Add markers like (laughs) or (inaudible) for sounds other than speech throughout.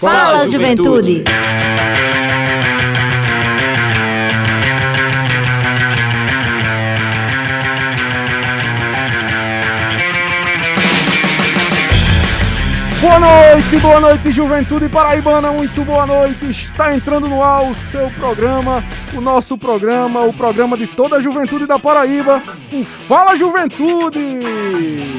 Fala, juventude. Boa noite, boa noite, Juventude Paraibana, muito boa noite. Está entrando no ar o seu programa, o nosso programa, o programa de toda a juventude da Paraíba, o Fala Juventude!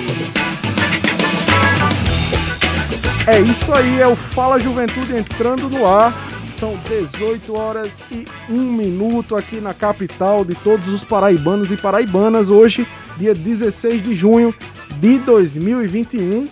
É isso aí, é o Fala Juventude entrando no ar. São 18 horas e 1 minuto aqui na capital de todos os paraibanos e paraibanas. Hoje, dia 16 de junho de 2021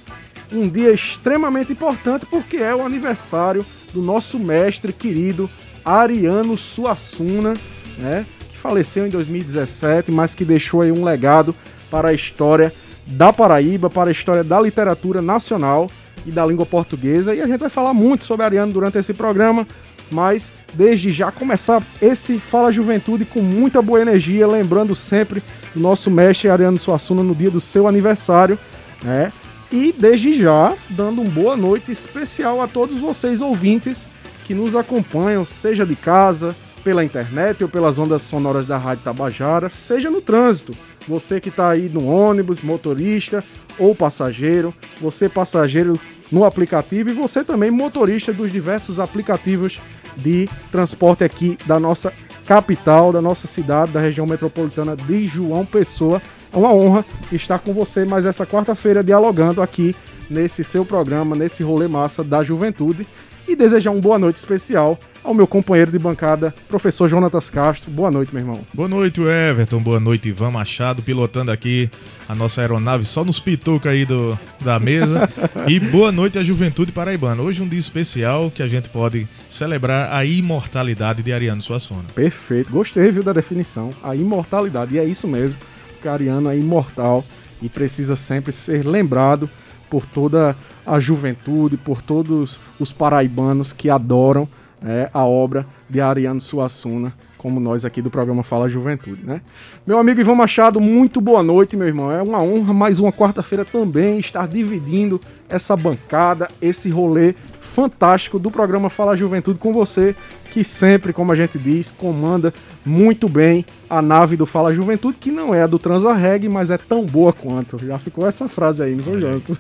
um dia extremamente importante porque é o aniversário do nosso mestre querido Ariano Suassuna, né? Que faleceu em 2017, mas que deixou aí um legado para a história da Paraíba, para a história da literatura nacional e da língua portuguesa. E a gente vai falar muito sobre Ariano durante esse programa, mas desde já começar esse Fala Juventude com muita boa energia, lembrando sempre do nosso mestre Ariano Suassuna no dia do seu aniversário, né? E desde já, dando uma boa noite especial a todos vocês ouvintes que nos acompanham, seja de casa, pela internet ou pelas ondas sonoras da Rádio Tabajara, seja no trânsito. Você que está aí no ônibus, motorista ou passageiro, você passageiro no aplicativo e você também motorista dos diversos aplicativos de transporte aqui da nossa capital, da nossa cidade, da região metropolitana de João Pessoa. É uma honra estar com você mais essa quarta-feira dialogando aqui nesse seu programa, nesse rolê massa da juventude e desejar uma boa noite especial ao meu companheiro de bancada, professor Jonatas Castro. Boa noite, meu irmão. Boa noite, Everton. Boa noite, Ivan Machado, pilotando aqui a nossa aeronave só nos pituca aí do, da mesa. (laughs) e boa noite à juventude paraibana. Hoje é um dia especial que a gente pode celebrar a imortalidade de Ariano Suassuna. Perfeito. Gostei, viu, da definição. A imortalidade. E é isso mesmo. Porque Ariano é imortal e precisa sempre ser lembrado por toda a juventude, por todos os paraibanos que adoram é, a obra de Ariano Suassuna, como nós aqui do programa Fala Juventude, né? Meu amigo Ivan Machado, muito boa noite, meu irmão. É uma honra mais uma quarta-feira também estar dividindo essa bancada, esse rolê fantástico do programa Fala Juventude com você, que sempre, como a gente diz, comanda muito bem a nave do Fala Juventude, que não é a do Transarreg, mas é tão boa quanto. Já ficou essa frase aí, não foi, Janto?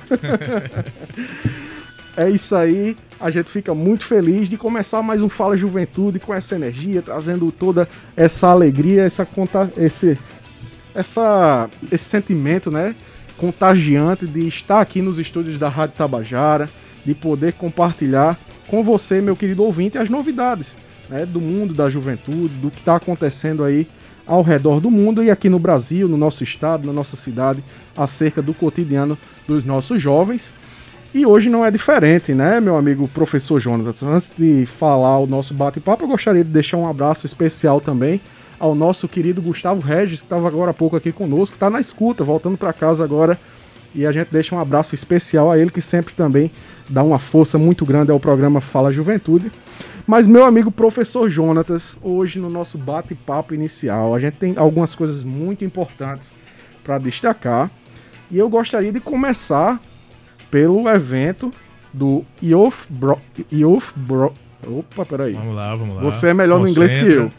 (laughs) é isso aí. A gente fica muito feliz de começar mais um Fala Juventude com essa energia, trazendo toda essa alegria, essa conta, esse, essa, esse sentimento, né, contagiante de estar aqui nos estúdios da Rádio Tabajara, de poder compartilhar com você, meu querido ouvinte, as novidades né, do mundo da juventude, do que está acontecendo aí ao redor do mundo e aqui no Brasil, no nosso estado, na nossa cidade, acerca do cotidiano dos nossos jovens. E hoje não é diferente, né, meu amigo professor Jonas? Antes de falar o nosso bate-papo, eu gostaria de deixar um abraço especial também ao nosso querido Gustavo Regis, que estava agora há pouco aqui conosco, está na escuta, voltando para casa agora. E a gente deixa um abraço especial a ele, que sempre também dá uma força muito grande ao programa Fala Juventude. Mas, meu amigo professor Jonatas, hoje no nosso bate-papo inicial, a gente tem algumas coisas muito importantes para destacar. E eu gostaria de começar pelo evento do Youth Bro... Youth Bro... Opa, peraí. Vamos lá, vamos lá. Você é melhor no inglês que eu.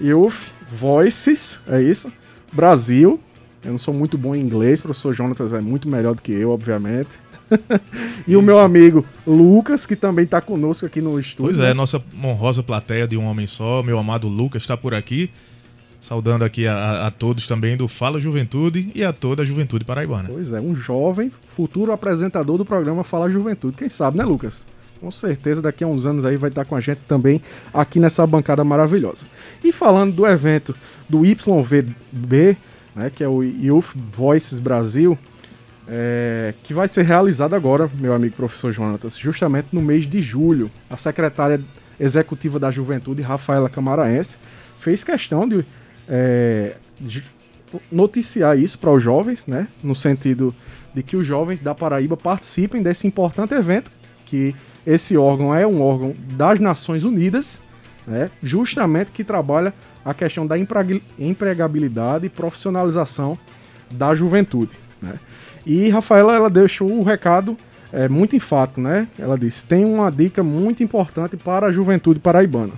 Youth Voices, é isso? Brasil. Eu não sou muito bom em inglês, o professor Jonatas é muito melhor do que eu, obviamente. (laughs) e o meu amigo Lucas, que também está conosco aqui no estúdio. Pois é, nossa honrosa plateia de um homem só, meu amado Lucas está por aqui. Saudando aqui a, a, todos também do Fala Juventude e a toda a juventude paraibana. Pois é, um jovem, futuro apresentador do programa Fala Juventude. Quem sabe, né, Lucas? Com certeza daqui a uns anos aí vai estar com a gente também aqui nessa bancada maravilhosa. E falando do evento do YVB, né, que é o Youth Voices Brasil, é, que vai ser realizado agora, meu amigo professor Jonatas, justamente no mês de julho. A secretária executiva da Juventude, Rafaela Camaraense, fez questão de é, noticiar isso para os jovens, né? No sentido de que os jovens da Paraíba participem desse importante evento, que esse órgão é um órgão das Nações Unidas, né? Justamente que trabalha a questão da empregabilidade e profissionalização da juventude, né? E Rafaela ela deixou o recado é muito enfático, né? Ela disse: tem uma dica muito importante para a juventude paraibana.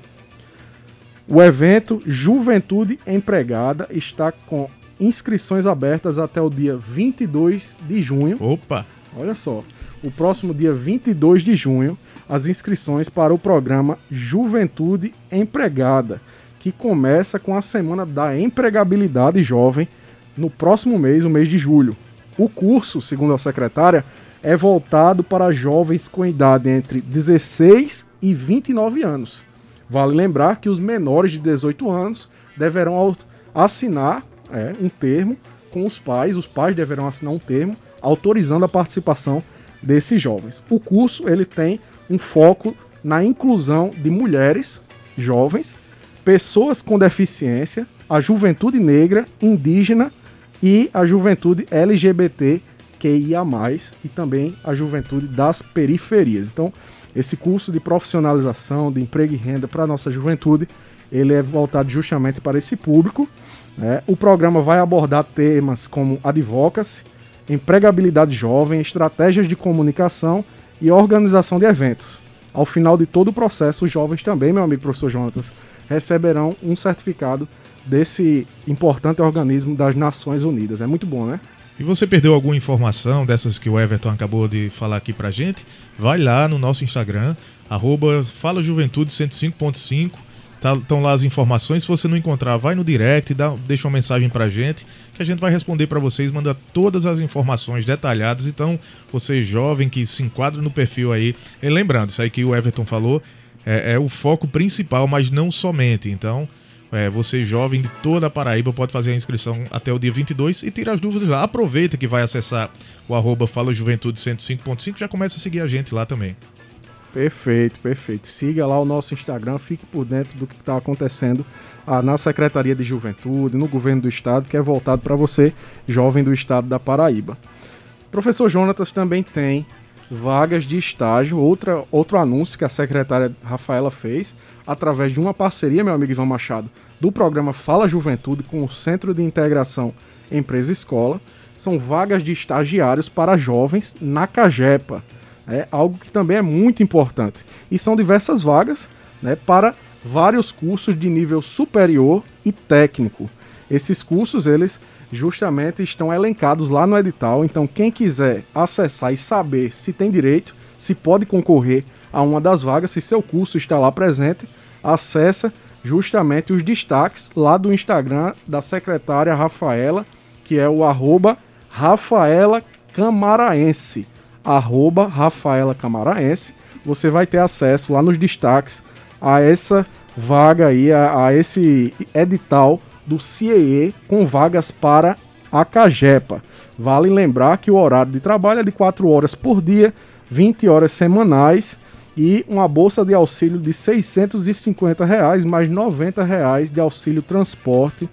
O evento Juventude Empregada está com inscrições abertas até o dia 22 de junho. Opa! Olha só, o próximo dia 22 de junho, as inscrições para o programa Juventude Empregada, que começa com a Semana da Empregabilidade Jovem no próximo mês, o mês de julho. O curso, segundo a secretária, é voltado para jovens com idade entre 16 e 29 anos. Vale lembrar que os menores de 18 anos deverão assinar é, um termo com os pais, os pais deverão assinar um termo autorizando a participação desses jovens. O curso ele tem um foco na inclusão de mulheres jovens, pessoas com deficiência, a juventude negra, indígena e a juventude LGBT QIA+, e também a juventude das periferias. Então, esse curso de profissionalização, de emprego e renda para a nossa juventude, ele é voltado justamente para esse público. Né? O programa vai abordar temas como advocacy, empregabilidade jovem, estratégias de comunicação e organização de eventos. Ao final de todo o processo, os jovens também, meu amigo professor Jonatas, receberão um certificado desse importante organismo das Nações Unidas. É muito bom, né? E você perdeu alguma informação dessas que o Everton acabou de falar aqui pra gente? Vai lá no nosso Instagram, arroba falajuventude105.5 Estão tá, lá as informações. Se você não encontrar, vai no direct, dá, deixa uma mensagem pra gente, que a gente vai responder para vocês, manda todas as informações detalhadas. Então, você jovem que se enquadra no perfil aí. E lembrando, isso aí que o Everton falou é, é o foco principal, mas não somente. Então, é, você jovem de toda a Paraíba pode fazer a inscrição até o dia 22 e tira as dúvidas lá. Aproveita que vai acessar o arroba Fala Juventude 105.5 já começa a seguir a gente lá também. Perfeito, perfeito. Siga lá o nosso Instagram, fique por dentro do que está acontecendo ah, na Secretaria de Juventude, no governo do estado, que é voltado para você, jovem do estado da Paraíba. Professor Jonatas também tem vagas de estágio, outra, outro anúncio que a secretária Rafaela fez, através de uma parceria, meu amigo Ivan Machado, do programa Fala Juventude com o Centro de Integração Empresa Escola. São vagas de estagiários para jovens na Cagepa é algo que também é muito importante. E são diversas vagas né, para vários cursos de nível superior e técnico. Esses cursos, eles justamente estão elencados lá no edital, então quem quiser acessar e saber se tem direito, se pode concorrer a uma das vagas, se seu curso está lá presente, acessa justamente os destaques lá do Instagram da secretária Rafaela, que é o arroba Rafaela Camaraense arroba Rafaela Camaraense, você vai ter acesso lá nos destaques a essa vaga aí, a, a esse edital do CIE com vagas para a Cagepa. Vale lembrar que o horário de trabalho é de 4 horas por dia, 20 horas semanais e uma bolsa de auxílio de 650 reais, mais 90 reais de auxílio transporte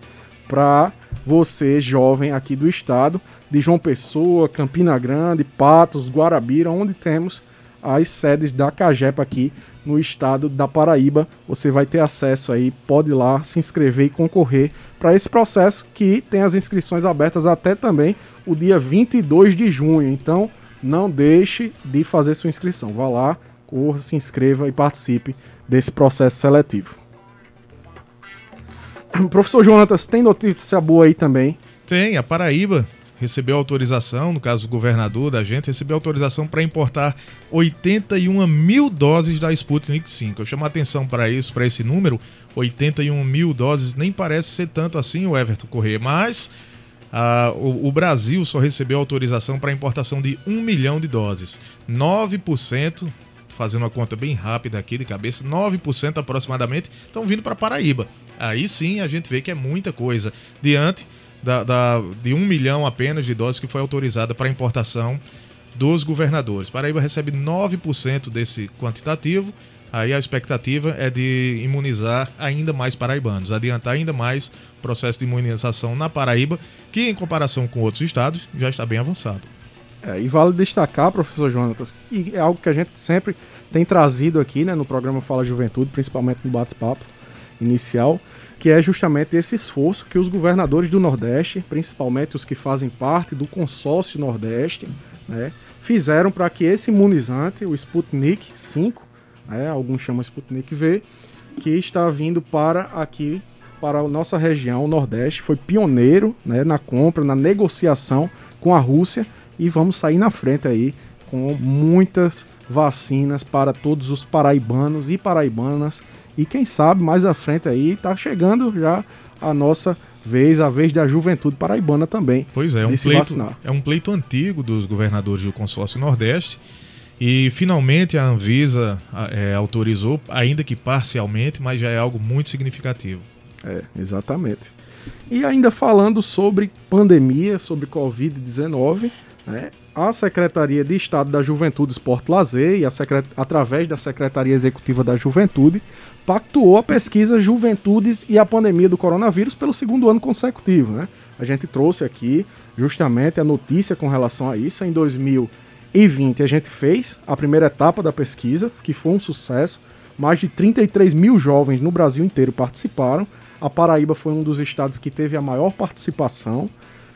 para você, jovem aqui do estado, de João Pessoa, Campina Grande, Patos, Guarabira, onde temos as sedes da Cagepa aqui no estado da Paraíba. Você vai ter acesso aí, pode ir lá se inscrever e concorrer para esse processo que tem as inscrições abertas até também o dia 22 de junho. Então, não deixe de fazer sua inscrição. Vá lá, corra, se inscreva e participe desse processo seletivo. (clears throat) Professor Jonatas, tem notícia boa aí também? Tem, a Paraíba recebeu autorização, no caso o governador da gente, recebeu autorização para importar 81 mil doses da Sputnik 5. Eu chamo a atenção para isso, para esse número, 81 mil doses, nem parece ser tanto assim o Everton Corrêa, mas ah, o, o, Brasil só recebeu autorização para importação de 1 milhão de doses. 9%, fazendo uma conta bem rápida aqui de cabeça, 9% aproximadamente estão vindo para Paraíba. Aí sim a gente vê que é muita coisa. Diante da, da, de um milhão apenas de doses que foi autorizada para importação dos governadores. Paraíba recebe 9% desse quantitativo. Aí a expectativa é de imunizar ainda mais paraibanos, adiantar ainda mais o processo de imunização na Paraíba, que em comparação com outros estados já está bem avançado. É, e vale destacar, professor Jonatas, que é algo que a gente sempre tem trazido aqui né, no programa Fala Juventude, principalmente no bate-papo inicial, que é justamente esse esforço que os governadores do Nordeste, principalmente os que fazem parte do consórcio Nordeste, né, fizeram para que esse imunizante, o Sputnik 5, né, alguns chamam Sputnik V, que está vindo para aqui, para a nossa região, o Nordeste, foi pioneiro né, na compra, na negociação com a Rússia e vamos sair na frente aí com muitas vacinas para todos os paraibanos e paraibanas. E quem sabe mais à frente aí está chegando já a nossa vez, a vez da juventude paraibana também. Pois é, é um, pleito, é um pleito antigo dos governadores do consórcio Nordeste. E finalmente a Anvisa é, autorizou, ainda que parcialmente, mas já é algo muito significativo. É, exatamente. E ainda falando sobre pandemia, sobre Covid-19, né, a Secretaria de Estado da Juventude, Esporte Lazer, e secret... através da Secretaria Executiva da Juventude, pactuou a pesquisa Juventudes e a Pandemia do Coronavírus pelo segundo ano consecutivo. Né? A gente trouxe aqui justamente a notícia com relação a isso. Em 2020, a gente fez a primeira etapa da pesquisa, que foi um sucesso. Mais de 33 mil jovens no Brasil inteiro participaram. A Paraíba foi um dos estados que teve a maior participação.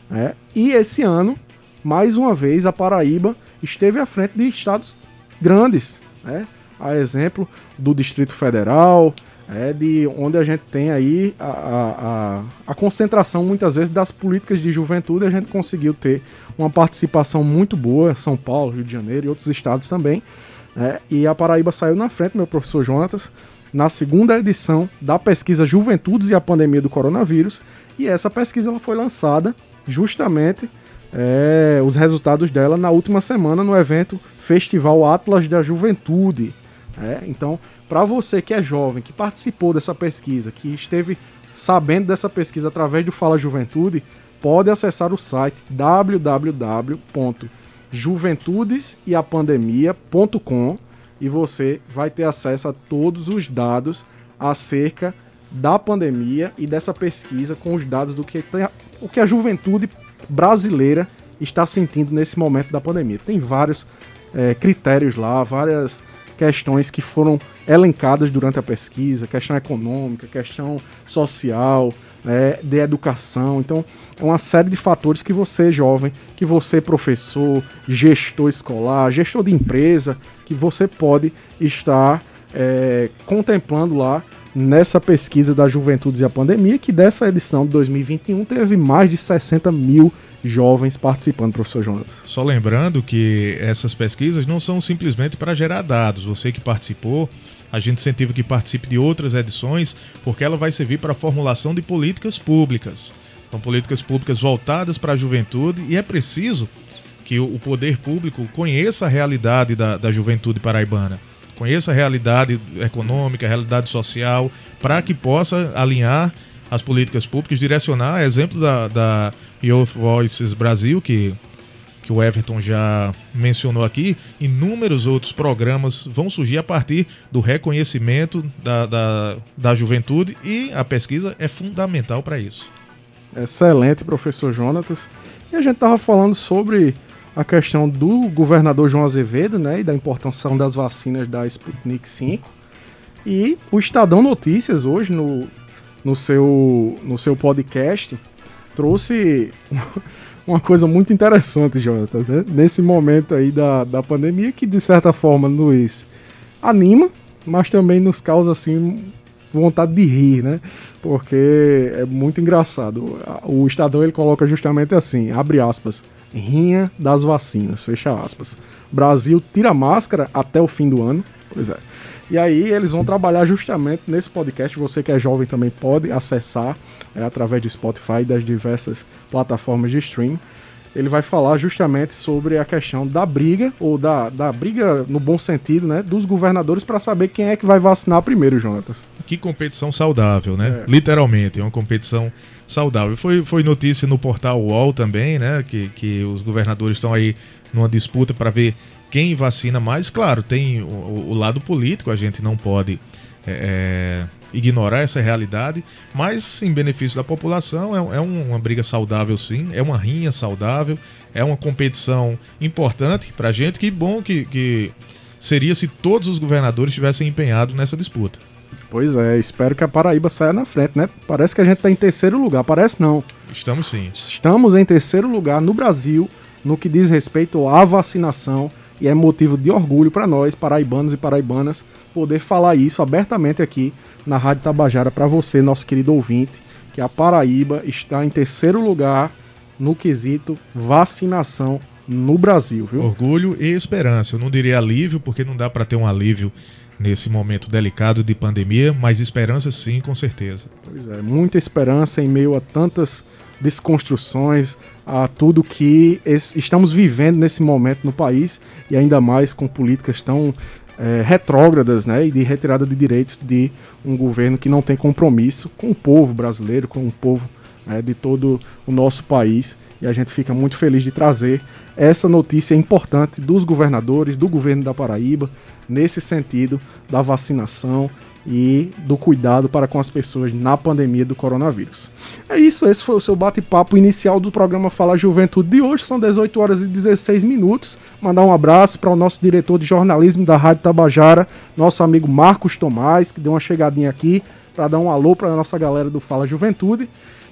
Né? E esse ano mais uma vez a Paraíba esteve à frente de estados grandes, né? A exemplo do Distrito Federal, é de onde a gente tem aí a, a, a, concentração muitas vezes das políticas de juventude, a gente conseguiu ter uma participação muito boa, São Paulo, Rio de Janeiro e outros estados também. Né? E a Paraíba saiu na frente, meu professor Jonatas, na segunda edição da pesquisa Juventudes e a Pandemia do Coronavírus. E essa pesquisa ela foi lançada justamente é, os resultados dela na última semana no evento Festival Atlas da Juventude. É, então, para você que é jovem, que participou dessa pesquisa, que esteve sabendo dessa pesquisa através do Fala Juventude, pode acessar o site www.juventudeseapandemia.com e você vai ter acesso a todos os dados acerca da pandemia e dessa pesquisa com os dados do que, o que a juventude brasileira está sentindo nesse momento da pandemia. Tem vários é, critérios lá, várias questões que foram elencadas durante a pesquisa, questão econômica, questão social, né, de educação. Então, é uma série de fatores que você, jovem, que você, professor, gestor escolar, gestor de empresa, que você pode estar é, contemplando lá nessa pesquisa da Juventude e a Pandemia, que dessa edição de 2021 teve mais de 60 mil jovens participando, professor Jonas. Só lembrando que essas pesquisas não são simplesmente para gerar dados. Você que participou, a gente incentiva que participe de outras edições, porque ela vai servir para a formulação de políticas públicas. São políticas públicas voltadas para a juventude e é preciso que o poder público conheça a realidade da, da juventude paraibana conheça a realidade econômica, a realidade social, para que possa alinhar as políticas públicas, direcionar, exemplo da, da Youth Voices Brasil, que, que o Everton já mencionou aqui, inúmeros outros programas vão surgir a partir do reconhecimento da, da, da juventude e a pesquisa é fundamental para isso. Excelente, professor Jonatas. E a gente estava falando sobre a questão do governador João Azevedo, né, e da importação das vacinas da Sputnik 5. E o Estadão Notícias hoje no, no, seu, no seu podcast trouxe (laughs) uma coisa muito interessante, Jonathan, né? nesse momento aí da, da pandemia que de certa forma nos anima, mas também nos causa assim vontade de rir, né? Porque é muito engraçado. O Estadão ele coloca justamente assim, abre aspas, rinha das vacinas, fecha aspas. Brasil tira máscara até o fim do ano. Pois é. E aí eles vão trabalhar justamente nesse podcast. Você que é jovem também pode acessar é, através do Spotify e das diversas plataformas de stream. Ele vai falar justamente sobre a questão da briga, ou da, da briga no bom sentido, né? Dos governadores para saber quem é que vai vacinar primeiro, Jonatas. Que competição saudável, né? É. Literalmente, é uma competição saudável. Foi, foi notícia no portal UOL também, né? Que, que os governadores estão aí numa disputa para ver quem vacina mais. Claro, tem o, o, lado político, a gente não pode é, é ignorar essa realidade, mas em benefício da população é, é uma briga saudável sim, é uma rinha saudável, é uma competição importante para a gente. Que bom que, que seria se todos os governadores tivessem empenhado nessa disputa. Pois é, espero que a Paraíba saia na frente, né? Parece que a gente está em terceiro lugar, parece não. Estamos sim. Estamos em terceiro lugar no Brasil no que diz respeito à vacinação e é motivo de orgulho para nós, paraibanos e paraibanas, poder falar isso abertamente aqui na Rádio Tabajara para você, nosso querido ouvinte, que a Paraíba está em terceiro lugar no quesito vacinação no Brasil, viu? Orgulho e esperança. Eu não diria alívio, porque não dá para ter um alívio nesse momento delicado de pandemia, mas esperança sim, com certeza. Pois é, muita esperança em meio a tantas desconstruções, a tudo que estamos vivendo nesse momento no país e ainda mais com políticas tão é, retrógradas né, e de retirada de direitos de um governo que não tem compromisso com o povo brasileiro, com o povo né, de todo o nosso país. E a gente fica muito feliz de trazer essa notícia importante dos governadores, do governo da Paraíba, nesse sentido da vacinação e do cuidado para com as pessoas na pandemia do coronavírus. É isso, esse foi o seu bate-papo inicial do programa Fala Juventude de hoje. São 18 horas e 16 minutos. Mandar um abraço para o nosso diretor de jornalismo da Rádio Tabajara, nosso amigo Marcos Tomás, que deu uma chegadinha aqui para dar um alô para a nossa galera do Fala Juventude.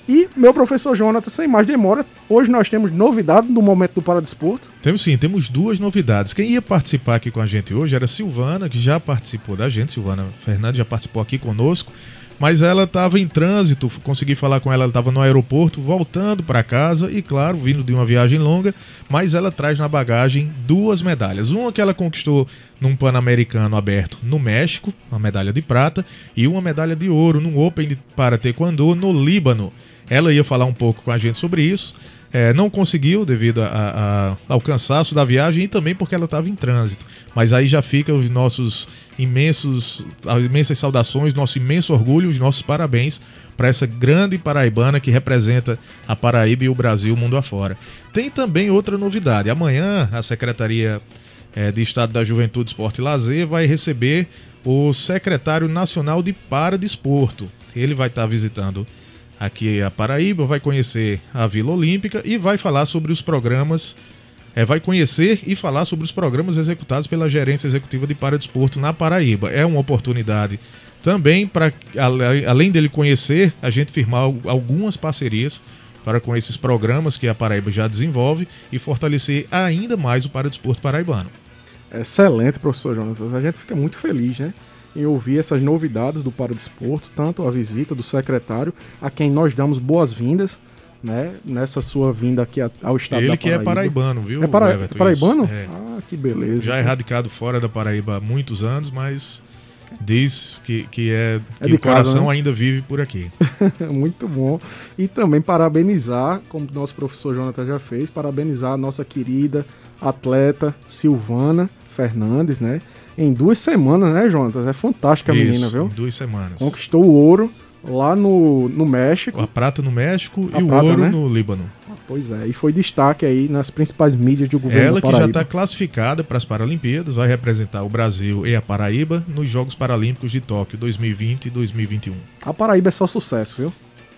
E meu professor Jonathan, sem mais demora, hoje nós temos novidade no momento do Paradesporto. Temos sim, temos duas novidades. Quem ia participar aqui com a gente hoje era Silvana, que já participou da gente. Silvana Fernandes já participou aqui conosco. Mas ela estava em trânsito, consegui falar com ela, ela estava no aeroporto, voltando para casa e, claro, vindo de uma viagem longa. Mas ela traz na bagagem duas medalhas. Uma que ela conquistou num Pan-Americano aberto no México, uma medalha de prata, e uma medalha de ouro no Open para Taekwondo no Líbano. Ela ia falar um pouco com a gente sobre isso. É, não conseguiu devido a, a, ao cansaço da viagem e também porque ela estava em trânsito. Mas aí já fica os nossos imensos, imensas saudações, nosso imenso orgulho, os nossos parabéns para essa grande paraibana que representa a Paraíba e o Brasil mundo afora. Tem também outra novidade. Amanhã a Secretaria é, de Estado da Juventude, Esporte e Lazer vai receber o secretário nacional de Paradesporto. Ele vai estar visitando aqui a Paraíba, vai conhecer a Vila Olímpica e vai falar sobre os programas, é, vai conhecer e falar sobre os programas executados pela Gerência Executiva de Paradesporto na Paraíba. É uma oportunidade também para, além dele conhecer, a gente firmar algumas parcerias para com esses programas que a Paraíba já desenvolve e fortalecer ainda mais o paradesporto paraibano. Excelente, professor Jonas. A gente fica muito feliz, né? Em ouvir essas novidades do Paradesporto, tanto a visita do secretário, a quem nós damos boas-vindas, né, nessa sua vinda aqui ao estado Ele da que é paraibano, viu? É, para... é paraibano? É. Ah, que beleza. Já é radicado fora da Paraíba há muitos anos, mas diz que, que é, é que o casa, coração né? ainda vive por aqui. (laughs) Muito bom. E também parabenizar, como nosso professor Jonathan já fez, parabenizar a nossa querida atleta Silvana Fernandes, né? Em duas semanas, né, Jonas? É fantástica a Isso, menina, viu? Em duas semanas. Conquistou o ouro lá no, no México. A prata no México A e prata, o ouro né? no Líbano. Pois é, e foi destaque aí nas principais mídias do governo Ela do que já está classificada para as Paralimpíadas, vai representar o Brasil e a Paraíba nos Jogos Paralímpicos de Tóquio 2020 e 2021. A Paraíba é só sucesso, viu?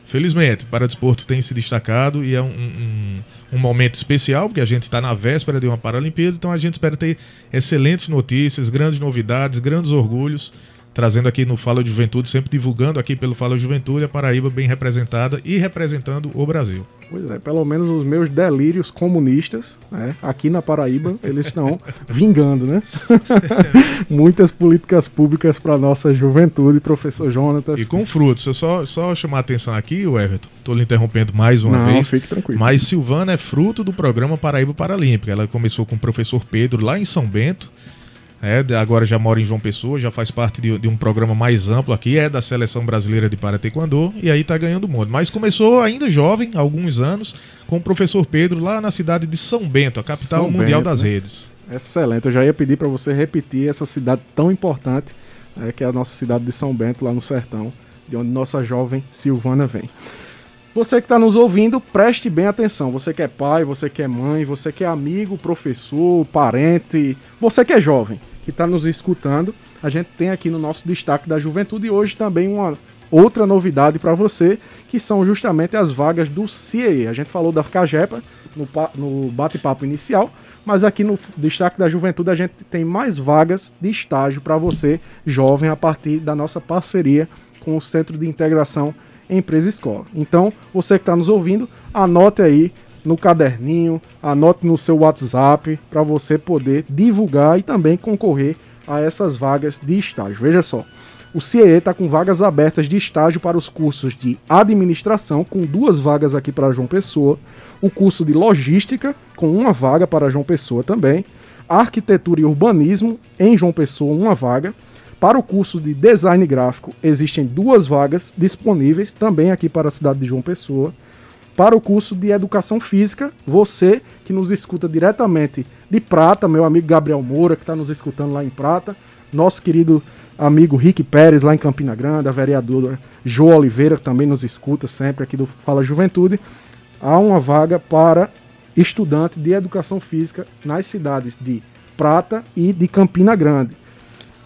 Felizmente, o Paradesporto tem se destacado e é um, um, um momento especial, porque a gente está na véspera de uma Paralimpíada, então a gente espera ter excelentes notícias, grandes novidades, grandes orgulhos, trazendo aqui no Fala Juventude, sempre divulgando aqui pelo Fala Juventude a Paraíba bem representada e representando o Brasil. Pois é, pelo menos os meus delírios comunistas, né, aqui na Paraíba, eles estão (laughs) vingando, né? (laughs) Muitas políticas públicas para nossa juventude, professor Jonatas. E com frutos. Eu só, só chamar a atenção aqui, o Everton, estou lhe interrompendo mais uma Não, vez. fique tranquilo. Mas Silvana é fruto do programa Paraíba Paralímpica. Ela começou com o professor Pedro lá em São Bento. É, agora já mora em João Pessoa, já faz parte de, de um programa mais amplo aqui, é da Seleção Brasileira de Para Taekwondo, e aí tá ganhando mundo. Mas começou ainda jovem, há alguns anos, com o professor Pedro lá na cidade de São Bento, a capital São mundial Bento, das né? redes. Excelente, eu já ia pedir para você repetir essa cidade tão importante, né, que é a nossa cidade de São Bento, lá no sertão, de onde nossa jovem Silvana vem. Você que está nos ouvindo, preste bem atenção. Você que é pai, você que é mãe, você que é amigo, professor, parente, você que é jovem, que está nos escutando, a gente tem aqui no nosso destaque da juventude hoje também uma outra novidade para você, que são justamente as vagas do CIE. A gente falou da Cagepa no, no bate-papo inicial, mas aqui no destaque da juventude a gente tem mais vagas de estágio para você, jovem, a partir da nossa parceria com o Centro de Integração Empresa Escola. Então, você que está nos ouvindo, anote aí no caderninho, anote no seu WhatsApp para você poder divulgar e também concorrer a essas vagas de estágio. Veja só, o CIE está com vagas abertas de estágio para os cursos de administração, com duas vagas aqui para João Pessoa, o curso de logística, com uma vaga para João Pessoa também, arquitetura e urbanismo, em João Pessoa, uma vaga. Para o curso de design gráfico, existem duas vagas disponíveis também aqui para a cidade de João Pessoa. Para o curso de educação física, você que nos escuta diretamente de Prata, meu amigo Gabriel Moura, que está nos escutando lá em Prata, nosso querido amigo Rick Pérez, lá em Campina Grande, a vereadora Jo Oliveira, que também nos escuta sempre aqui do Fala Juventude, há uma vaga para estudante de educação física nas cidades de Prata e de Campina Grande.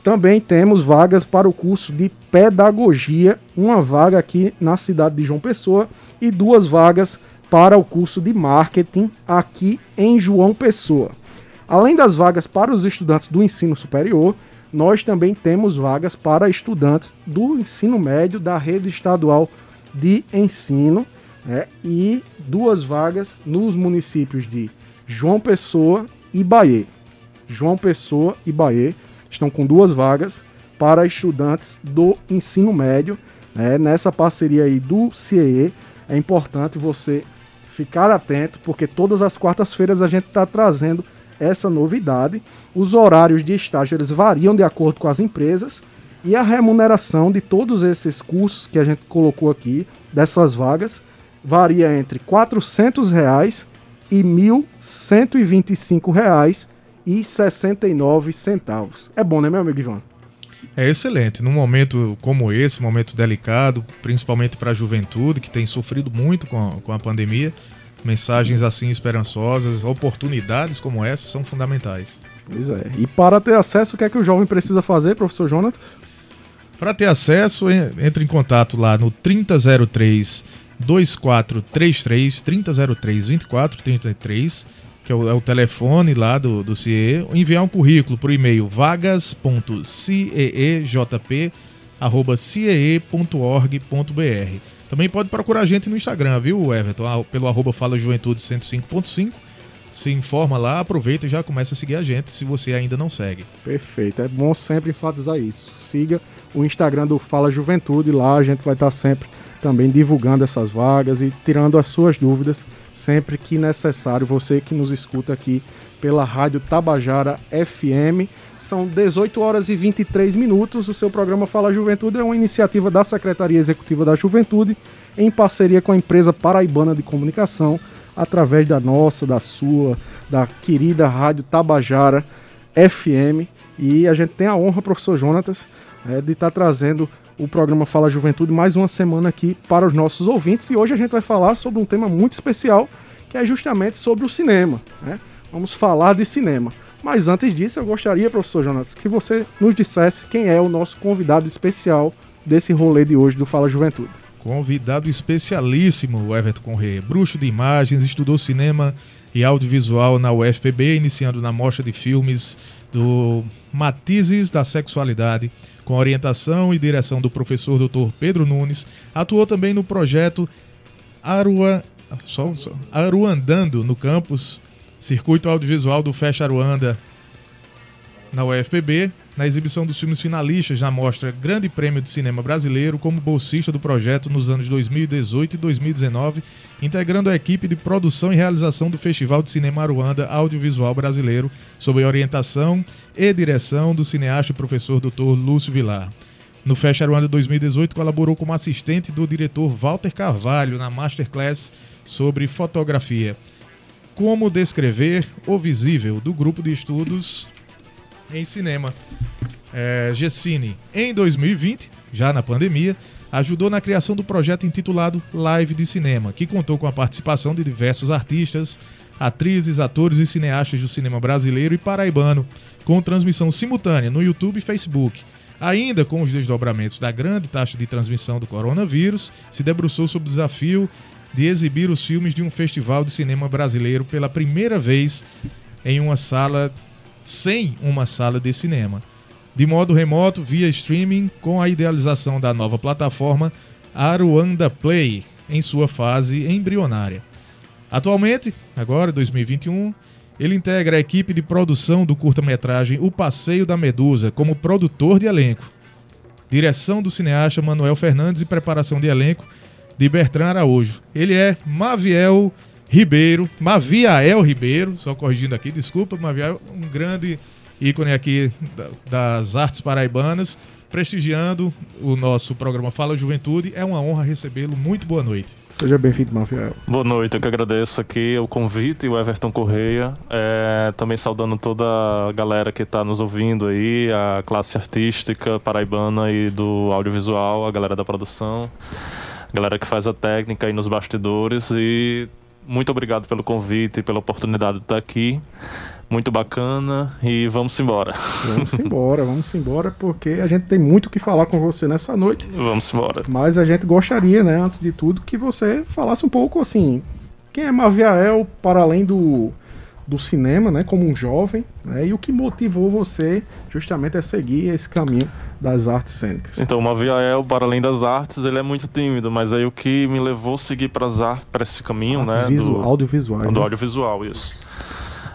Também temos vagas para o curso de pedagogia, uma vaga aqui na cidade de João Pessoa e duas vagas para o curso de marketing aqui em João Pessoa. Além das vagas para os estudantes do ensino superior, nós também temos vagas para estudantes do ensino médio da rede estadual de ensino né, e duas vagas nos municípios de João Pessoa e Bahia. João Pessoa e Bahia estão com duas vagas para estudantes do ensino médio. Né, nessa parceria aí do CIE, é importante você ficar atento, porque todas as quartas-feiras a gente está trazendo essa novidade. Os horários de estágio eles variam de acordo com as empresas e a remuneração de todos esses cursos que a gente colocou aqui, dessas vagas, varia entre 400 reais e R$ 1.125 reais e 69 centavos. É bom, né, meu amigo Ivan? É excelente. Num momento como esse, momento delicado, principalmente para a juventude, que tem sofrido muito com a, com a pandemia, mensagens assim esperançosas, oportunidades como essa são fundamentais. Pois é. E para ter acesso, o que é que o jovem precisa fazer, professor Jonatas? Para ter acesso, entre em contato lá no 3003 2433 3003 2433, que é o, é o telefone lá do, do CIE, enviar um currículo por e-mail vagas.ceej.ciee.org.br. Também pode procurar a gente no Instagram, viu, Everton? Pelo arroba Fala Juventude 105.5. Se informa lá, aproveita e já começa a seguir a gente se você ainda não segue. Perfeito, é bom sempre enfatizar isso. Siga o Instagram do Fala Juventude, lá a gente vai estar sempre também divulgando essas vagas e tirando as suas dúvidas sempre que necessário. Você que nos escuta aqui pela Rádio Tabajara FM. São 18 horas e 23 minutos. O seu programa Fala Juventude é uma iniciativa da Secretaria Executiva da Juventude, em parceria com a empresa Paraibana de Comunicação, através da nossa, da sua, da querida Rádio Tabajara FM. E a gente tem a honra, professor Jonatas, é, de estar tá trazendo o programa Fala Juventude mais uma semana aqui para os nossos ouvintes. E hoje a gente vai falar sobre um tema muito especial, que é justamente sobre o cinema. Né? Vamos falar de cinema. Mas antes disso, eu gostaria, professor Jonatas, que você nos dissesse quem é o nosso convidado especial desse rolê de hoje do Fala Juventude. Convidado especialíssimo, Everton Conrê, bruxo de imagens, estudou cinema e audiovisual na UFPB, iniciando na mostra de filmes do Matizes da Sexualidade, com orientação e direção do professor Dr. Pedro Nunes. Atuou também no projeto Arua, só, só, Aruandando no campus Circuito Audiovisual do Fecha Aruanda na UFPB, na exibição dos filmes finalistas na mostra Grande Prêmio de Cinema Brasileiro, como bolsista do projeto nos anos 2018 e 2019, integrando a equipe de produção e realização do Festival de Cinema Aruanda Audiovisual Brasileiro, sob orientação e direção do cineasta e professor Dr. Lúcio Vilar. No Fecha Aruanda 2018, colaborou como assistente do diretor Walter Carvalho na Masterclass sobre fotografia. Como descrever o visível do grupo de estudos em cinema. É, Gessine, em 2020, já na pandemia, ajudou na criação do projeto intitulado Live de Cinema, que contou com a participação de diversos artistas, atrizes, atores e cineastas do cinema brasileiro e paraibano, com transmissão simultânea no YouTube e Facebook. Ainda com os desdobramentos da grande taxa de transmissão do coronavírus, se debruçou sobre o desafio de exibir os filmes de um festival de cinema brasileiro pela primeira vez em uma sala sem uma sala de cinema. De modo remoto, via streaming, com a idealização da nova plataforma Aruanda Play, em sua fase embrionária. Atualmente, agora 2021, ele integra a equipe de produção do curta-metragem O Passeio da Medusa como produtor de elenco. Direção do cineasta Manuel Fernandes e preparação de elenco de Bertrand Araújo. Ele é Maviel Ribeiro, Maviael Ribeiro, só corrigindo aqui, desculpa, Maviel, um grande ícone aqui das artes paraibanas prestigiando o nosso programa Fala Juventude. É uma honra recebê-lo. Muito boa noite. Seja bem-vindo, Mafiel. Boa noite, eu que agradeço aqui o convite e o Everton Correia. É, também saudando toda a galera que está nos ouvindo aí, a classe artística paraibana e do audiovisual, a galera da produção, a galera que faz a técnica aí nos bastidores. E muito obrigado pelo convite e pela oportunidade de estar aqui muito bacana e vamos embora. Vamos embora, vamos embora, porque a gente tem muito o que falar com você nessa noite. Vamos embora. Mas a gente gostaria, né, antes de tudo, que você falasse um pouco assim, quem é Maviael para além do, do cinema, né, como um jovem, né, e o que motivou você justamente a seguir esse caminho das artes cênicas. Então, Maviael, para além das artes, ele é muito tímido, mas aí o que me levou a seguir para as artes, para esse caminho, artes né, visu, do audiovisual, do né? audiovisual, isso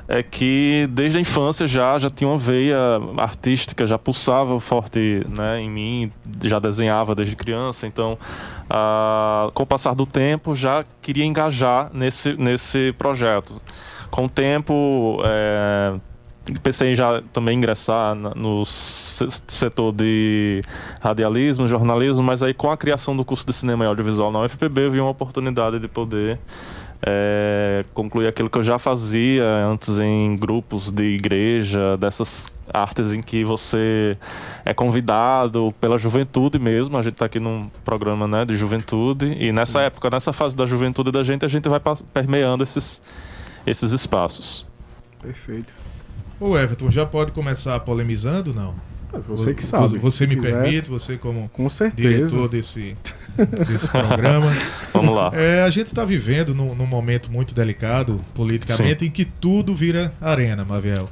é que desde a infância já já tinha uma veia artística, já pulsava forte né, em mim, já desenhava desde criança, então ah, com o passar do tempo já queria engajar nesse, nesse projeto. Com o tempo é, pensei em já também ingressar no setor de radialismo, jornalismo, mas aí com a criação do curso de cinema e audiovisual na UFPB vi uma oportunidade de poder é, concluir aquilo que eu já fazia antes em grupos de igreja, dessas artes em que você é convidado pela juventude mesmo. A gente está aqui num programa né, de juventude e nessa Sim. época, nessa fase da juventude da gente, a gente vai permeando esses, esses espaços. Perfeito. O Everton já pode começar polemizando, não? Você que sabe. Você me permite, você como Com diretor desse, desse programa. (laughs) Vamos lá. É, a gente está vivendo num, num, momento muito delicado politicamente Sim. em que tudo vira arena, Maviel.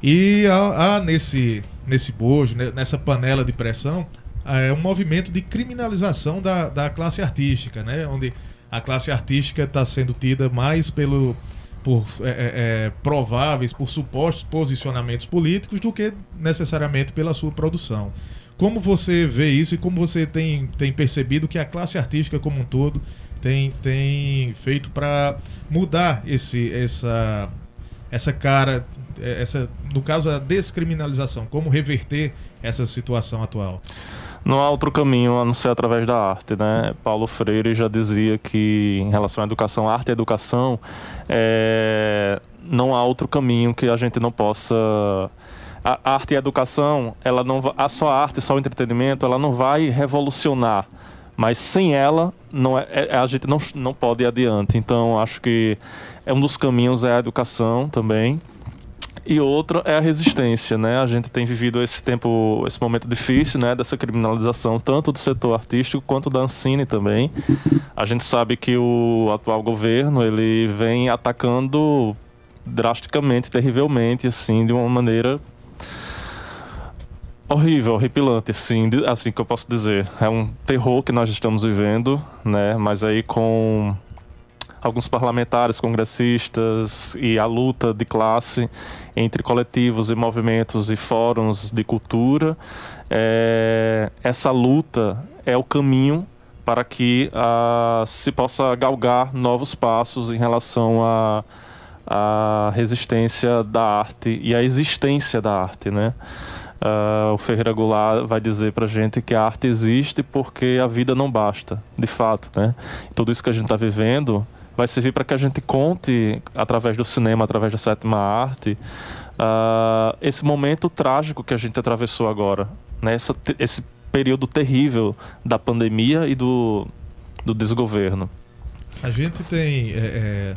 E há, há, nesse, nesse bojo, nessa panela de pressão, é um movimento de criminalização da, da classe artística, né? Onde a classe artística está sendo tida mais pelo por é, é, é, prováveis, por supostos posicionamentos políticos, do que necessariamente pela sua produção. Como você vê isso e como você tem, tem percebido que a classe artística como um todo tem, tem feito para mudar esse, essa, essa cara, é, essa, no caso, a descriminalização, como reverter essa situação atual? Não há outro caminho a não ser através da arte, né? Paulo Freire já dizia que em relação à educação, arte e educação, é, não há outro caminho que a gente não possa a arte e a educação, ela não a só a arte, só o entretenimento, ela não vai revolucionar, mas sem ela não é, é, a gente não, não pode ir adiante. Então acho que é um dos caminhos é a educação também e outra é a resistência, né? A gente tem vivido esse tempo, esse momento difícil, né? Dessa criminalização tanto do setor artístico quanto da Ancine também. A gente sabe que o atual governo ele vem atacando drasticamente, terrivelmente, assim, de uma maneira horrível, horripilante, assim, assim que eu posso dizer. É um terror que nós estamos vivendo, né? Mas aí com alguns parlamentares, congressistas e a luta de classe entre coletivos e movimentos e fóruns de cultura. É, essa luta é o caminho para que uh, se possa galgar novos passos em relação à a, a, resistência da arte e a existência da arte, né? Uh, o Ferreira Goulart vai dizer pra gente que a arte existe porque a vida não basta, de fato, né? Tudo isso que a gente está vivendo vai servir para que a gente conte, através do cinema, através da sétima arte, uh, esse momento trágico que a gente atravessou agora. Né? Essa, esse período terrível da pandemia e do, do desgoverno. A gente tem. É, é,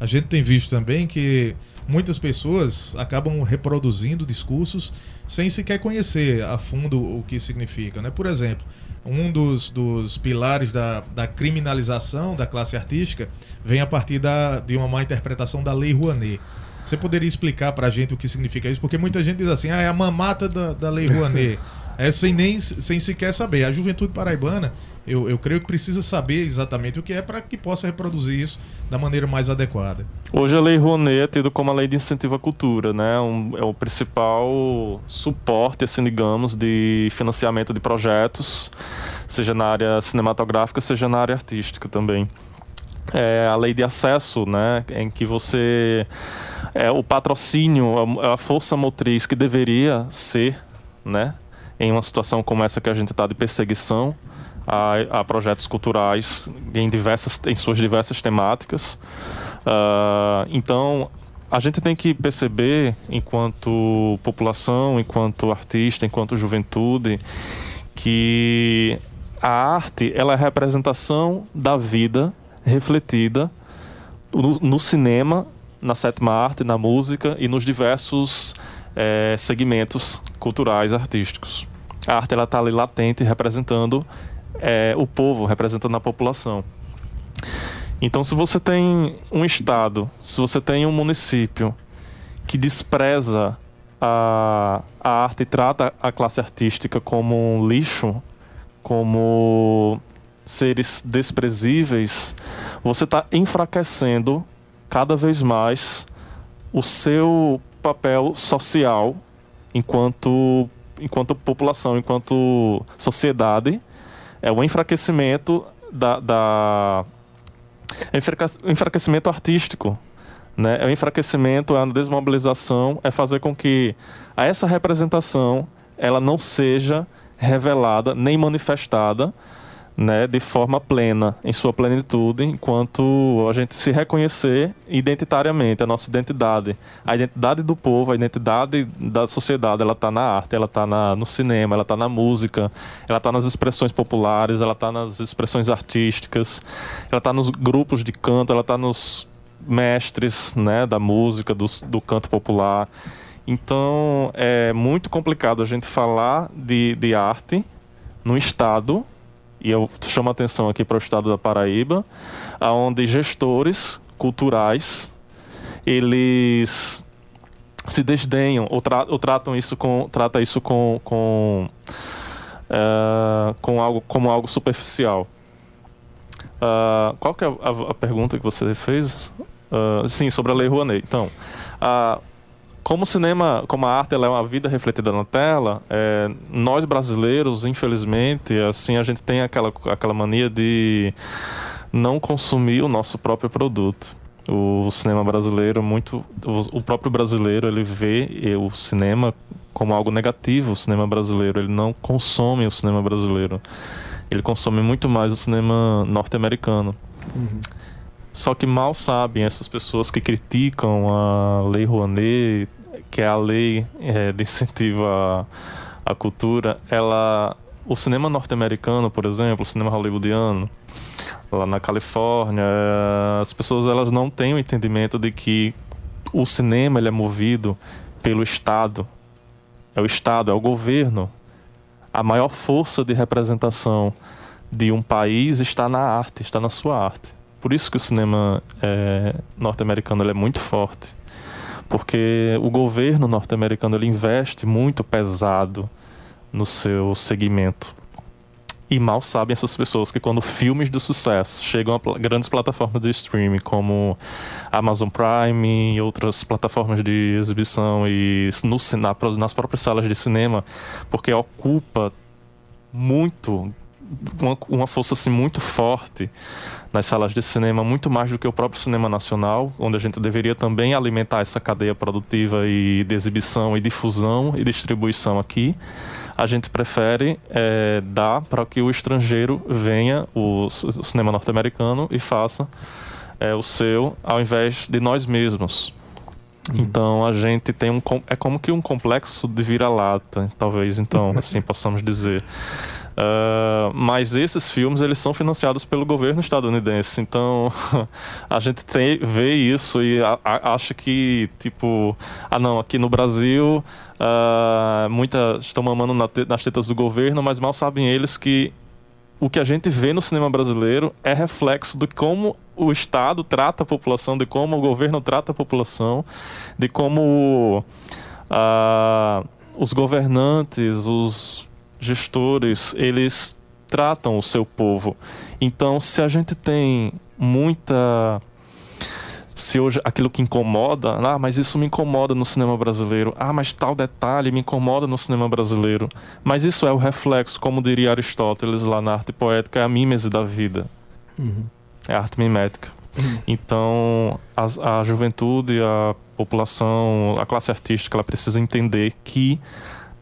a gente tem visto também que muitas pessoas acabam reproduzindo discursos sem sequer conhecer a fundo o que significa. Né? Por exemplo, um dos, dos pilares da, da criminalização da classe artística vem a partir da, de uma má interpretação da Lei Rouanet. Você poderia explicar para a gente o que significa isso? Porque muita gente diz assim, ah, é a mamata da, da Lei Rouanet. é sem nem sem sequer saber. A juventude paraibana eu, eu creio que precisa saber exatamente o que é para que possa reproduzir isso da maneira mais adequada. Hoje a Lei Rouanet é tida como a lei de incentivo à cultura, né? Um, é o principal suporte, assim, digamos, de financiamento de projetos, seja na área cinematográfica, seja na área artística também. É a lei de acesso, né? Em que você é o patrocínio, a, a força motriz que deveria ser, né? Em uma situação como essa que a gente está de perseguição, a, a projetos culturais em, diversas, em suas diversas temáticas. Uh, então, a gente tem que perceber, enquanto população, enquanto artista, enquanto juventude, que a arte ela é a representação da vida refletida no, no cinema, na sétima arte, na música e nos diversos é, segmentos culturais artísticos. A arte ela está ali latente, representando é, o povo, representando a população. Então, se você tem um estado, se você tem um município que despreza a, a arte e trata a classe artística como um lixo, como seres desprezíveis, você está enfraquecendo cada vez mais o seu papel social enquanto, enquanto população, enquanto sociedade é o enfraquecimento da, da enfraquecimento artístico, né? É o enfraquecimento, é a desmobilização, é fazer com que essa representação ela não seja revelada nem manifestada né, de forma plena, em sua plenitude, enquanto a gente se reconhecer identitariamente, a nossa identidade. A identidade do povo, a identidade da sociedade, ela está na arte, ela está no cinema, ela está na música, ela está nas expressões populares, ela está nas expressões artísticas, ela está nos grupos de canto, ela está nos mestres né, da música, do, do canto popular. Então é muito complicado a gente falar de, de arte no Estado e eu chamo a atenção aqui para o estado da Paraíba, onde gestores culturais eles se desdenham ou, tra ou tratam isso com trata isso com com, uh, com algo como algo superficial. Uh, qual que é a, a, pergunta que você fez? Uh, sim, sobre a Lei Rouanet. Então, como o cinema, como a arte ela é uma vida refletida na tela, é, nós brasileiros, infelizmente, assim, a gente tem aquela, aquela mania de não consumir o nosso próprio produto. O cinema brasileiro, muito, o próprio brasileiro, ele vê o cinema como algo negativo. O cinema brasileiro, ele não consome o cinema brasileiro. Ele consome muito mais o cinema norte-americano. Uhum. Só que mal sabem essas pessoas que criticam a Lei Rouanet, que é a lei é, de incentivo à, cultura, ela, o cinema norte-americano, por exemplo, o cinema hollywoodiano, lá na Califórnia, as pessoas elas não têm o entendimento de que o cinema ele é movido pelo Estado. É o Estado, é o governo. A maior força de representação de um país está na arte, está na sua arte. Por isso que o cinema é, norte-americano é muito forte, porque o governo norte-americano ele investe muito pesado no seu segmento. E mal sabem essas pessoas que quando filmes de sucesso chegam a grandes plataformas de streaming como Amazon Prime e outras plataformas de exibição e no, nas próprias salas de cinema, porque ocupa muito uma, uma força assim, muito forte nas salas de cinema, muito mais do que o próprio cinema nacional, onde a gente deveria também alimentar essa cadeia produtiva e de exibição e difusão e distribuição aqui. A gente prefere é, dar para que o estrangeiro venha, o, o cinema norte-americano, e faça é, o seu, ao invés de nós mesmos. Uhum. Então a gente tem um é como que um complexo de vira-lata, talvez então (laughs) assim possamos dizer. Uh, mas esses filmes eles são financiados pelo governo estadunidense, então (laughs) a gente tem, vê isso e a, a, acha que tipo, ah não, aqui no Brasil uh, muitas estão mamando na te, nas tetas do governo, mas mal sabem eles que o que a gente vê no cinema brasileiro é reflexo de como o Estado trata a população, de como o governo trata a população, de como uh, os governantes, os gestores, eles tratam o seu povo. Então, se a gente tem muita se hoje aquilo que incomoda, ah, mas isso me incomoda no cinema brasileiro, ah, mas tal detalhe me incomoda no cinema brasileiro. Mas isso é o reflexo, como diria Aristóteles lá na arte poética, é a mímese da vida. Uhum. É a arte mimética. Uhum. Então, a, a juventude, a população, a classe artística, ela precisa entender que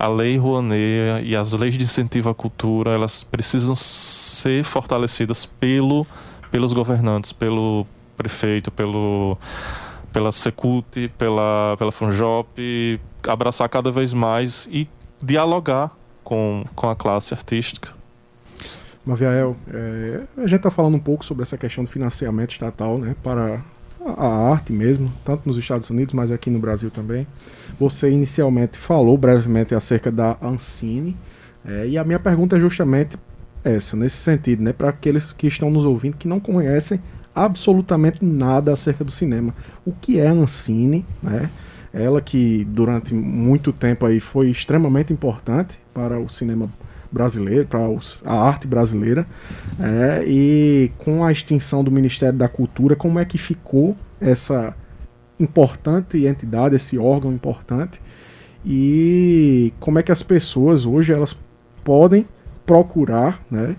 a lei Rouanet e as leis de incentivo à cultura, elas precisam ser fortalecidas pelo, pelos governantes, pelo prefeito, pelo, pela Secult, pela, pela Funjop, abraçar cada vez mais e dialogar com, com a classe artística. Maviael, é, a gente está falando um pouco sobre essa questão do financiamento estatal né, para a arte mesmo, tanto nos Estados Unidos, mas aqui no Brasil também. Você inicialmente falou brevemente acerca da Ancine, é, e a minha pergunta é justamente essa, nesse sentido, né, para aqueles que estão nos ouvindo que não conhecem absolutamente nada acerca do cinema. O que é a Ancine, né? Ela que durante muito tempo aí foi extremamente importante para o cinema brasileiro, para a arte brasileira. É, e com a extinção do Ministério da Cultura, como é que ficou essa importante entidade, esse órgão importante? E como é que as pessoas hoje elas podem procurar né,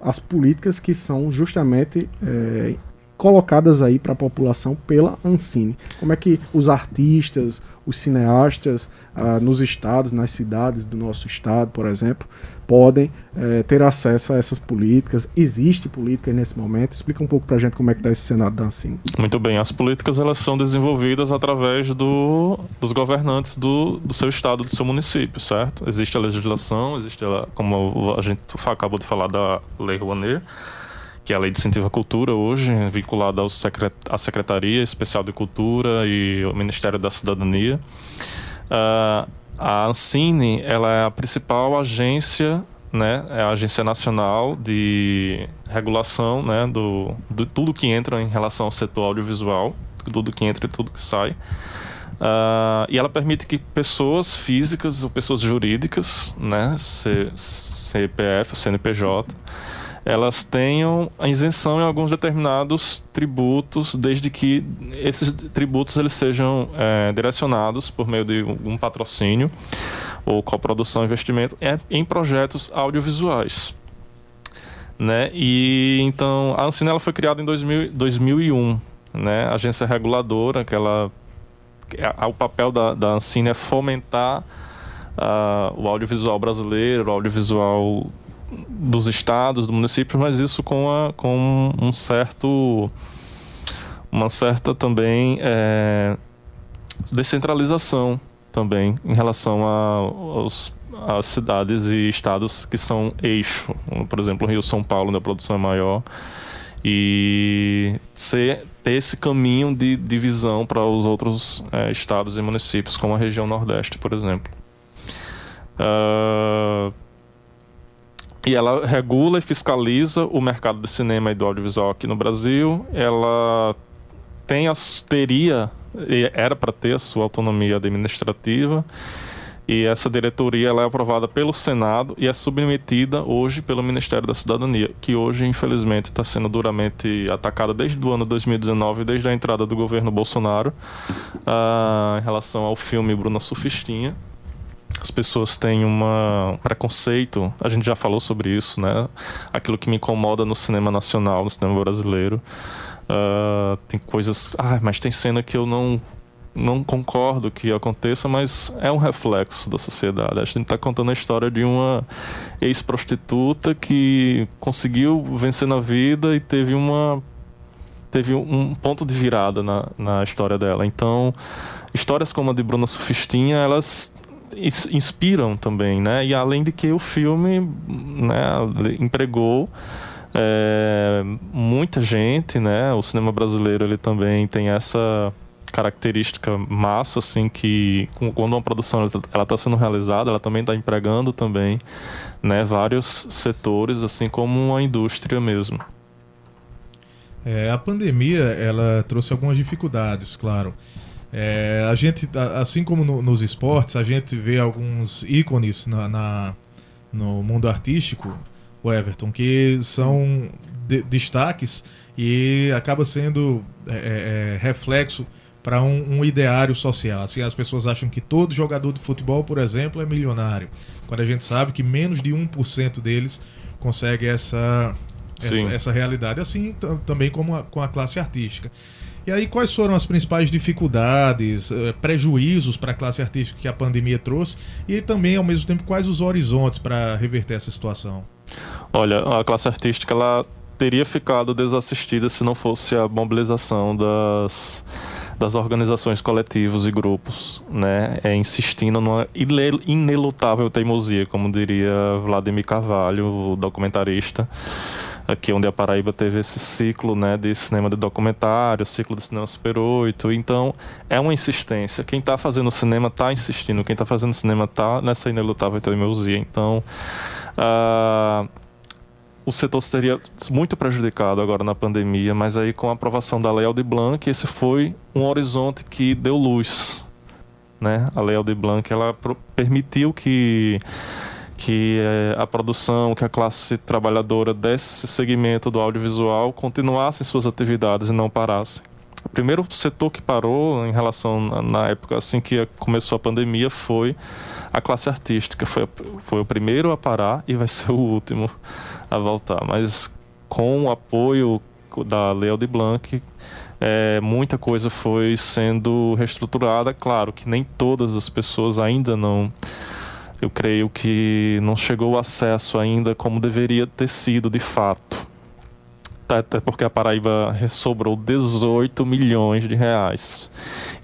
as políticas que são justamente é, colocadas aí para a população pela Ancine. Como é que os artistas, os cineastas ah, nos estados, nas cidades do nosso estado, por exemplo, podem eh, ter acesso a essas políticas? Existe política nesse momento? Explica um pouco para a gente como é que está esse cenário da Ancine. Muito bem, as políticas elas são desenvolvidas através do, dos governantes do, do seu estado, do seu município, certo? Existe a legislação, existe, a, como a gente acabou de falar da Lei Rouanet, que é a Lei de Incentivo à Cultura hoje, vinculada ao secret à Secretaria Especial de Cultura e ao Ministério da Cidadania. Uh, a Ancine ela é a principal agência, né, é a agência nacional de regulação né, do, de tudo que entra em relação ao setor audiovisual, tudo que entra e tudo que sai. Uh, e ela permite que pessoas físicas ou pessoas jurídicas, né, CPF, CNPJ, elas tenham a isenção em alguns determinados tributos, desde que esses tributos eles sejam é, direcionados por meio de um patrocínio ou coprodução investimento é, em projetos audiovisuais. Né? E então a Ancine ela foi criada em 2000, 2001, né? Agência reguladora, que ela o papel da, da Ancine é fomentar uh, o audiovisual brasileiro, o audiovisual dos estados, do município, mas isso com, a, com um certo uma certa também é, descentralização também em relação a, aos, às cidades e estados que são eixo, por exemplo, Rio São Paulo, onde a produção é maior, e ser, ter esse caminho de divisão para os outros é, estados e municípios, como a região Nordeste, por exemplo. Uh, e ela regula e fiscaliza o mercado de cinema e do audiovisual aqui no Brasil. Ela tem a, teria, era para ter a sua autonomia administrativa. E essa diretoria ela é aprovada pelo Senado e é submetida hoje pelo Ministério da Cidadania, que hoje, infelizmente, está sendo duramente atacada desde o ano 2019, desde a entrada do governo Bolsonaro, uh, em relação ao filme Bruna Sufistinha, as pessoas têm uma, um preconceito, a gente já falou sobre isso, né? Aquilo que me incomoda no cinema nacional, no cinema brasileiro. Uh, tem coisas. Ah, mas tem cena que eu não, não concordo que aconteça, mas é um reflexo da sociedade. A gente está contando a história de uma ex-prostituta que conseguiu vencer na vida e teve uma. Teve um ponto de virada na, na história dela. Então, histórias como a de Bruna Sufistinha, elas inspiram também, né? E além de que o filme né, empregou é, muita gente, né? O cinema brasileiro ele também tem essa característica massa, assim, que quando uma produção ela está sendo realizada, ela também está empregando também, né? Vários setores, assim como uma indústria mesmo. É, a pandemia ela trouxe algumas dificuldades, claro. É, a gente, assim como no, nos esportes, a gente vê alguns ícones na, na, no mundo artístico o Everton, que são de, destaques e acaba sendo é, é, é reflexo para um, um, ideário social. Assim, as pessoas acham que todo jogador de futebol, por exemplo, é milionário, quando a gente sabe que menos de 1% deles consegue essa, essa, essa, realidade, assim também como a, com a classe artística. E aí, quais foram as principais dificuldades, eh, prejuízos para a classe artística que a pandemia trouxe? E também, ao mesmo tempo, quais os horizontes para reverter essa situação? Olha, a classe artística ela teria ficado desassistida se não fosse a mobilização das, das organizações coletivos e grupos, né, é, insistindo numa inelutável teimosia, como diria Vladimir Carvalho, o documentarista, aqui onde a Paraíba teve esse ciclo né, de cinema de documentário, ciclo de cinema Super 8. Então, é uma insistência. Quem está fazendo cinema está insistindo, quem está fazendo cinema está nessa inelutável teimosia. Então, uh, o setor seria muito prejudicado agora na pandemia, mas aí com a aprovação da Lei Aldir Blanc, esse foi um horizonte que deu luz. Né? A Lei Aldir Blanc ela permitiu que que eh, a produção, que a classe trabalhadora desse segmento do audiovisual continuasse suas atividades e não parasse. O primeiro setor que parou em relação na época assim que começou a pandemia foi a classe artística. Foi, foi o primeiro a parar e vai (laughs) ser o último a voltar. Mas com o apoio da Leo de Blanc, é, muita coisa foi sendo reestruturada. Claro que nem todas as pessoas ainda não eu creio que não chegou o acesso ainda como deveria ter sido de fato. Até porque a Paraíba sobrou 18 milhões de reais.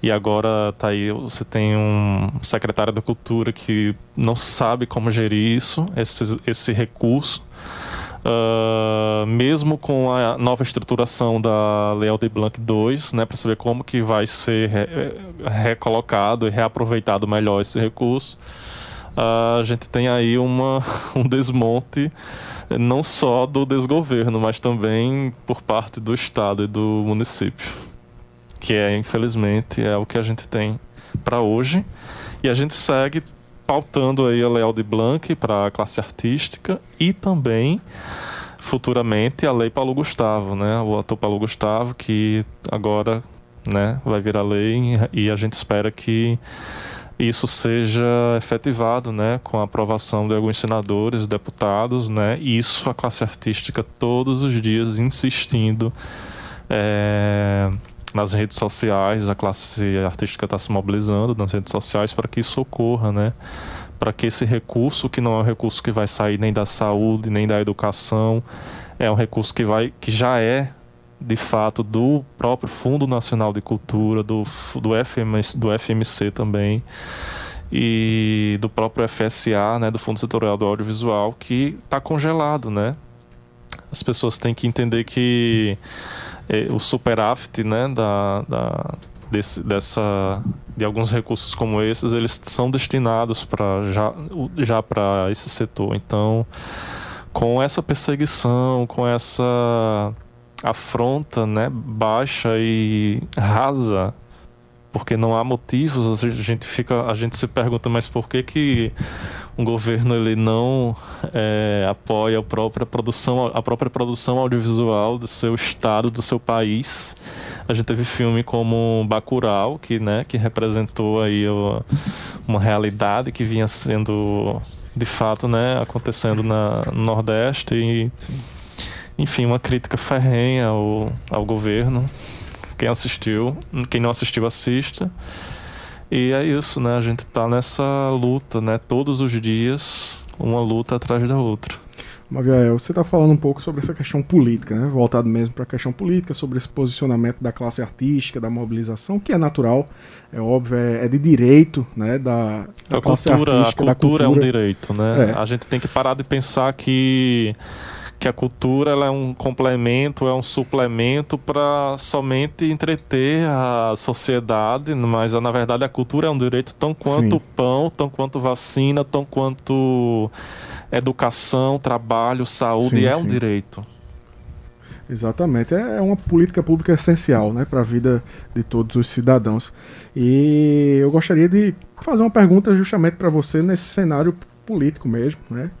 E agora tá aí, você tem um secretário da Cultura que não sabe como gerir isso, esse, esse recurso. Uh, mesmo com a nova estruturação da Lei Aldir Blanc 2, né, para saber como que vai ser re recolocado e reaproveitado melhor esse recurso a gente tem aí uma, (laughs) um desmonte não só do desgoverno, mas também por parte do Estado e do município, que é, infelizmente, é o que a gente tem para hoje. E a gente segue pautando aí a Lei de Blanc para a classe artística e também futuramente a Lei Paulo Gustavo, né? O ator Paulo Gustavo que agora, né, vai virar lei e a gente espera que isso seja efetivado né, com a aprovação de alguns senadores, deputados, né, e isso a classe artística todos os dias insistindo é, nas redes sociais, a classe artística está se mobilizando nas redes sociais para que isso ocorra, né, para que esse recurso, que não é um recurso que vai sair nem da saúde, nem da educação, é um recurso que, vai, que já é de fato do próprio Fundo Nacional de Cultura, do, do, FMC, do FMC também e do próprio FSA, né, do Fundo Setorial do Audiovisual, que está congelado, né? As pessoas têm que entender que eh, o superávit, né, da, da desse, dessa de alguns recursos como esses, eles são destinados para já já para esse setor. Então, com essa perseguição, com essa afronta, né, baixa e rasa, porque não há motivos, a gente fica, a gente se pergunta, mas por que que um governo ele não é, apoia a própria produção, a própria produção audiovisual do seu estado, do seu país? A gente teve filme como Bacurau, que, né, que representou aí uma, realidade que vinha sendo de fato, né, acontecendo na, no Nordeste e enfim, uma crítica ferrenha ao, ao governo. Quem assistiu, quem não assistiu, assista. E é isso, né? A gente está nessa luta, né? Todos os dias, uma luta atrás da outra. Maviael, você está falando um pouco sobre essa questão política, né? Voltado mesmo para a questão política, sobre esse posicionamento da classe artística, da mobilização, que é natural, é óbvio, é, é de direito, né? Da, da a cultura, a cultura, cultura, é um direito, né? É. A gente tem que parar de pensar que que a cultura ela é um complemento, é um suplemento para somente entreter a sociedade, mas na verdade a cultura é um direito tão quanto Sim. pão, tão quanto vacina, tão quanto educação, trabalho, saúde, sim, é um direito. Exatamente, é, é uma política pública essencial né, para a vida de todos os cidadãos. E eu gostaria de fazer uma pergunta justamente para você nesse cenário político mesmo, né?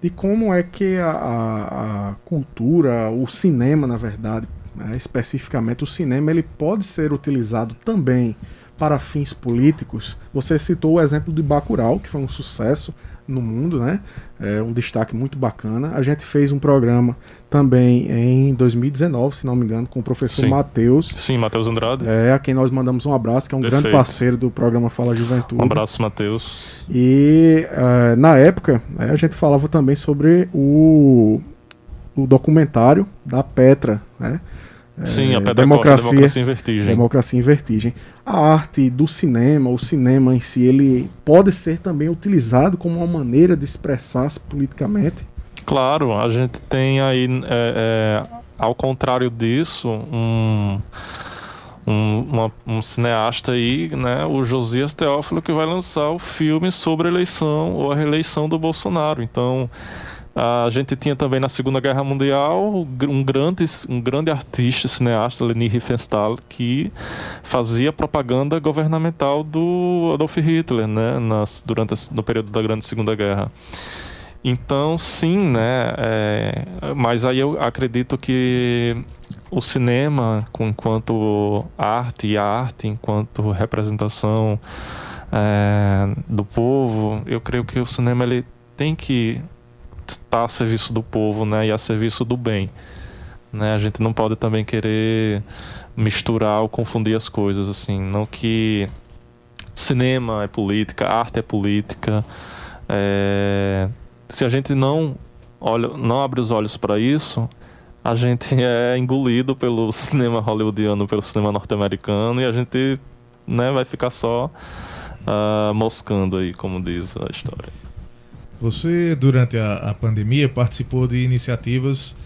De como é que a, a, a cultura, o cinema, na verdade, né, especificamente o cinema, ele pode ser utilizado também para fins políticos. Você citou o exemplo de Bacurau, que foi um sucesso no mundo, né? É um destaque muito bacana. A gente fez um programa também em 2019, se não me engano, com o professor Matheus. Sim, Matheus Andrade. É, a quem nós mandamos um abraço, que é um Perfeito. grande parceiro do programa Fala Juventude. Um abraço, Matheus. E uh, na época, né, a gente falava também sobre o, o documentário da Petra, né? Sim, a é, Pedra democracia, Costa, Democracia em Vertigem. Democracia em Vertigem. A arte do cinema, o cinema em si, ele pode ser também utilizado como uma maneira de expressar-se politicamente? Claro, a gente tem aí, é, é, ao contrário disso, um, um, uma, um, cineasta aí, né, o Josias Teófilo, que vai lançar o filme sobre a eleição ou a reeleição do Bolsonaro. Então, a gente tinha também na Segunda Guerra Mundial um grande, um grande artista, cineasta, Leni Riefenstahl, que fazia propaganda governamental do Adolf Hitler, né, nas, durante no período da Grande Segunda Guerra. Então, sim, né? É, mas aí eu acredito que o cinema, enquanto arte e a arte enquanto representação é, do povo, eu creio que o cinema ele tem que está a serviço do povo, né, e a serviço do bem. Né? A gente não pode também querer misturar ou confundir as coisas assim, não que cinema é política, arte é política. É... Se a gente não olha, não abre os olhos para isso, a gente (laughs) é engolido pelo (laughs) cinema hollywoodiano, pelo cinema norte-americano e a gente né, vai ficar só uh, moscando aí, como diz a história. Você, durante a, a pandemia, participou de iniciativas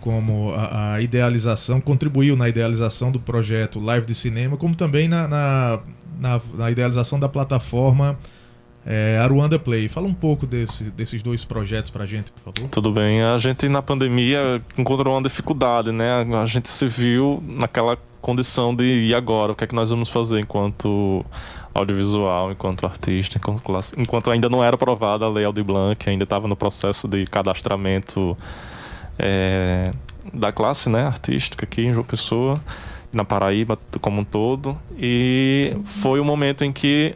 como a, a, idealização, contribuiu na idealização do projeto Live de Cinema, como também na, na, na, na idealização da plataforma é, Aruanda Play. Fala um pouco desse, desses dois projetos pra gente, por favor. Tudo bem. A gente na pandemia encontrou uma dificuldade, né? A gente se viu naquela condição de e agora? O que é que nós vamos fazer enquanto audiovisual, enquanto artista, enquanto, enquanto ainda não era aprovada a Lei Aldir Blanc, ainda estava no processo de cadastramento é, da classe né, artística aqui em João Pessoa, na Paraíba como um todo. E foi o momento em que,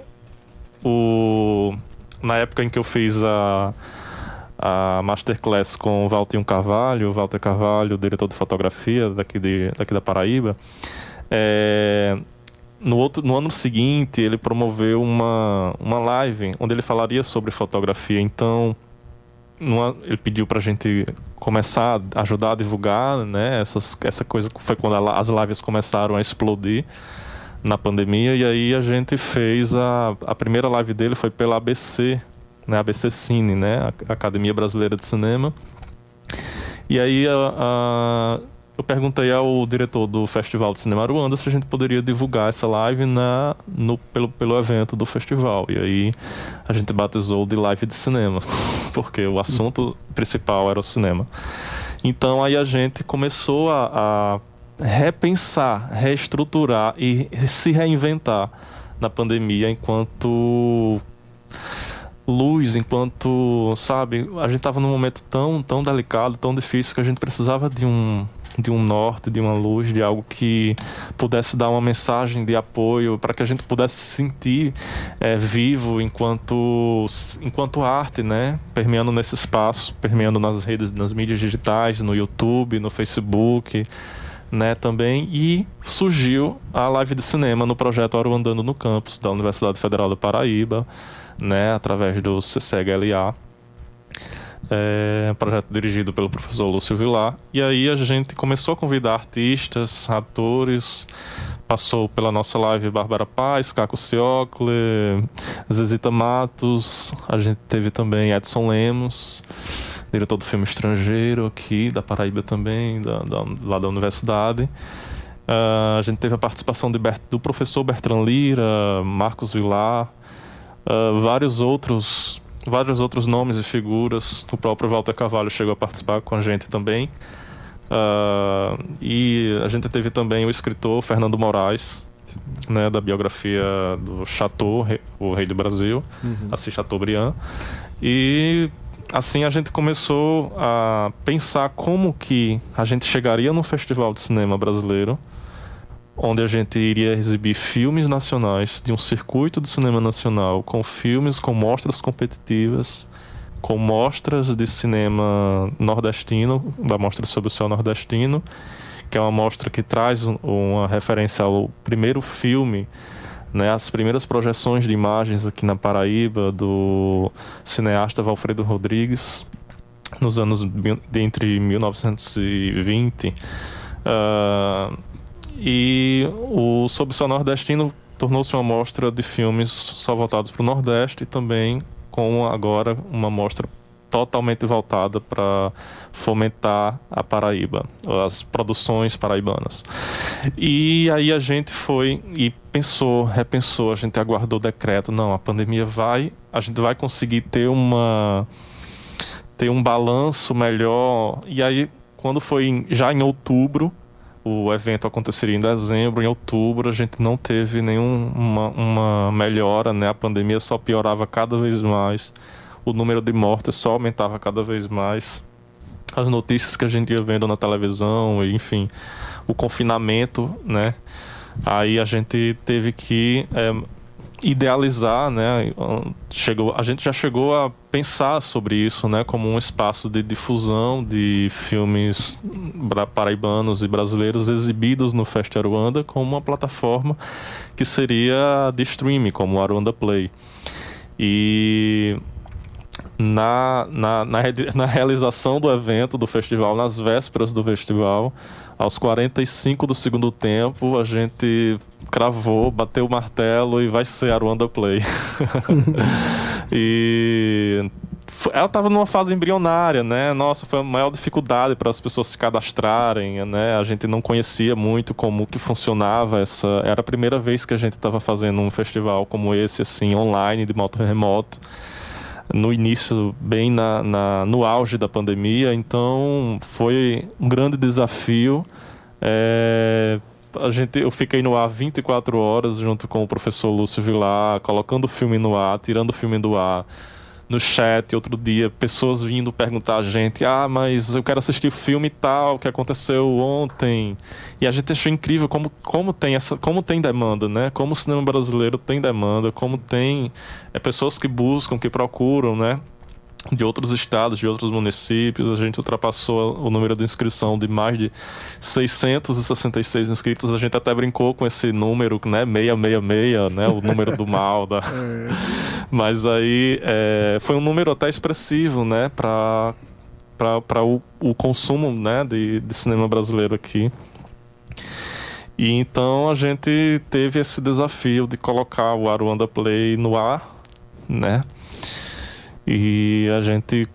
o, na época em que eu fiz a, a masterclass com o Valtinho Carvalho, Walter Carvalho, diretor de fotografia daqui, de, daqui da Paraíba, é, no, outro, no ano seguinte, ele promoveu uma, uma live onde ele falaria sobre fotografia. Então, numa, ele pediu para a gente começar a ajudar a divulgar, né? Essas, essa coisa foi quando a, as lives começaram a explodir na pandemia. E aí a gente fez a, a primeira live dele foi pela ABC, né? ABC Cine, né? Academia Brasileira de Cinema. E aí a, a eu perguntei ao diretor do Festival de Cinema Aruanda se a gente poderia divulgar essa live na, no, pelo, pelo evento do festival. E aí a gente batizou de live de cinema, (laughs) porque o assunto principal era o cinema. Então aí a gente começou a, a repensar, reestruturar e se reinventar na pandemia enquanto luz, enquanto, sabe, a gente estava num momento tão, tão delicado, tão difícil que a gente precisava de um de um norte, de uma luz, de algo que pudesse dar uma mensagem de apoio para que a gente pudesse se sentir é, vivo enquanto, enquanto arte, né? Permeando nesse espaço, permeando nas redes, nas mídias digitais, no YouTube, no Facebook, né? Também. E surgiu a live de cinema no projeto Oro Andando no Campus da Universidade Federal da Paraíba, né? Através do CCGLA é, projeto dirigido pelo professor Lúcio Vilar. E aí a gente começou a convidar artistas, atores, passou pela nossa live Bárbara Paz, Caco Ciocle, Zezita Matos, a gente teve também Edson Lemos, diretor do filme Estrangeiro aqui, da Paraíba também, da, da lá da universidade. Uh, a gente teve a participação de do professor Bertrand Lira, Marcos Vilar, uh, vários outros vários outros nomes e figuras. O próprio Walter Carvalho chegou a participar com a gente também. Uh, e a gente teve também o escritor Fernando Moraes, né, da biografia do Chateau, o rei do Brasil, uhum. assim Chateaubriand. E assim a gente começou a pensar como que a gente chegaria no Festival de Cinema Brasileiro, onde a gente iria exibir filmes nacionais de um circuito de cinema nacional com filmes com mostras competitivas, com mostras de cinema nordestino, da mostra sobre o céu nordestino, que é uma mostra que traz uma referência ao primeiro filme né, as primeiras projeções de imagens aqui na Paraíba do cineasta Valfredo Rodrigues nos anos de entre 1920 uh, e o Sob Céu Nordestino tornou-se uma mostra de filmes só voltados para o Nordeste e também com agora uma mostra totalmente voltada para fomentar a Paraíba, as produções paraibanas. E aí a gente foi e pensou, repensou, a gente aguardou o decreto, não, a pandemia vai, a gente vai conseguir ter uma ter um balanço melhor. E aí quando foi já em outubro, o evento aconteceria em dezembro, em outubro a gente não teve nenhuma uma melhora, né? A pandemia só piorava cada vez mais o número de mortes só aumentava cada vez mais. As notícias que a gente ia vendo na televisão, enfim, o confinamento, né? Aí a gente teve que é, idealizar, né? Chegou, a gente já chegou a pensar sobre isso, né? Como um espaço de difusão de filmes paraibanos e brasileiros exibidos no Fest Aruanda como uma plataforma que seria de streaming, como o Aruanda Play. E na, na, na, (laughs) na, realização do evento, do festival, nas vésperas do festival, aos 45 do segundo tempo, a gente cravou, bateu o martelo e vai ser a Rwanda Play. (laughs) e ela estava numa fase embrionária, né? Nossa, foi a maior dificuldade para as pessoas se cadastrarem, né? A gente não conhecia muito como que funcionava essa. Era a primeira vez que a gente estava fazendo um festival como esse, assim, online, de moto remoto no início, bem na, na, no auge da pandemia, então foi um grande desafio. É, a gente, eu fiquei no ar 24 horas junto com o professor Lúcio Vilar, colocando o filme no ar, tirando o filme do ar no chat outro dia, pessoas vindo perguntar a gente: ah, mas eu quero assistir o filme tal que aconteceu ontem. E a gente achou incrível como, como, tem, essa, como tem demanda, né? Como o cinema brasileiro tem demanda, como tem é, pessoas que buscam, que procuram, né? De outros estados, de outros municípios. A gente ultrapassou o número de inscrição de mais de 666 inscritos. A gente até brincou com esse número, né? 666, né? O número do mal. Da... (laughs) É. Mas aí é, foi um número até expressivo, né? Para para o, o consumo né, de, de cinema brasileiro aqui. E então a gente teve esse desafio de colocar o Aruanda Play no ar, né? E a gente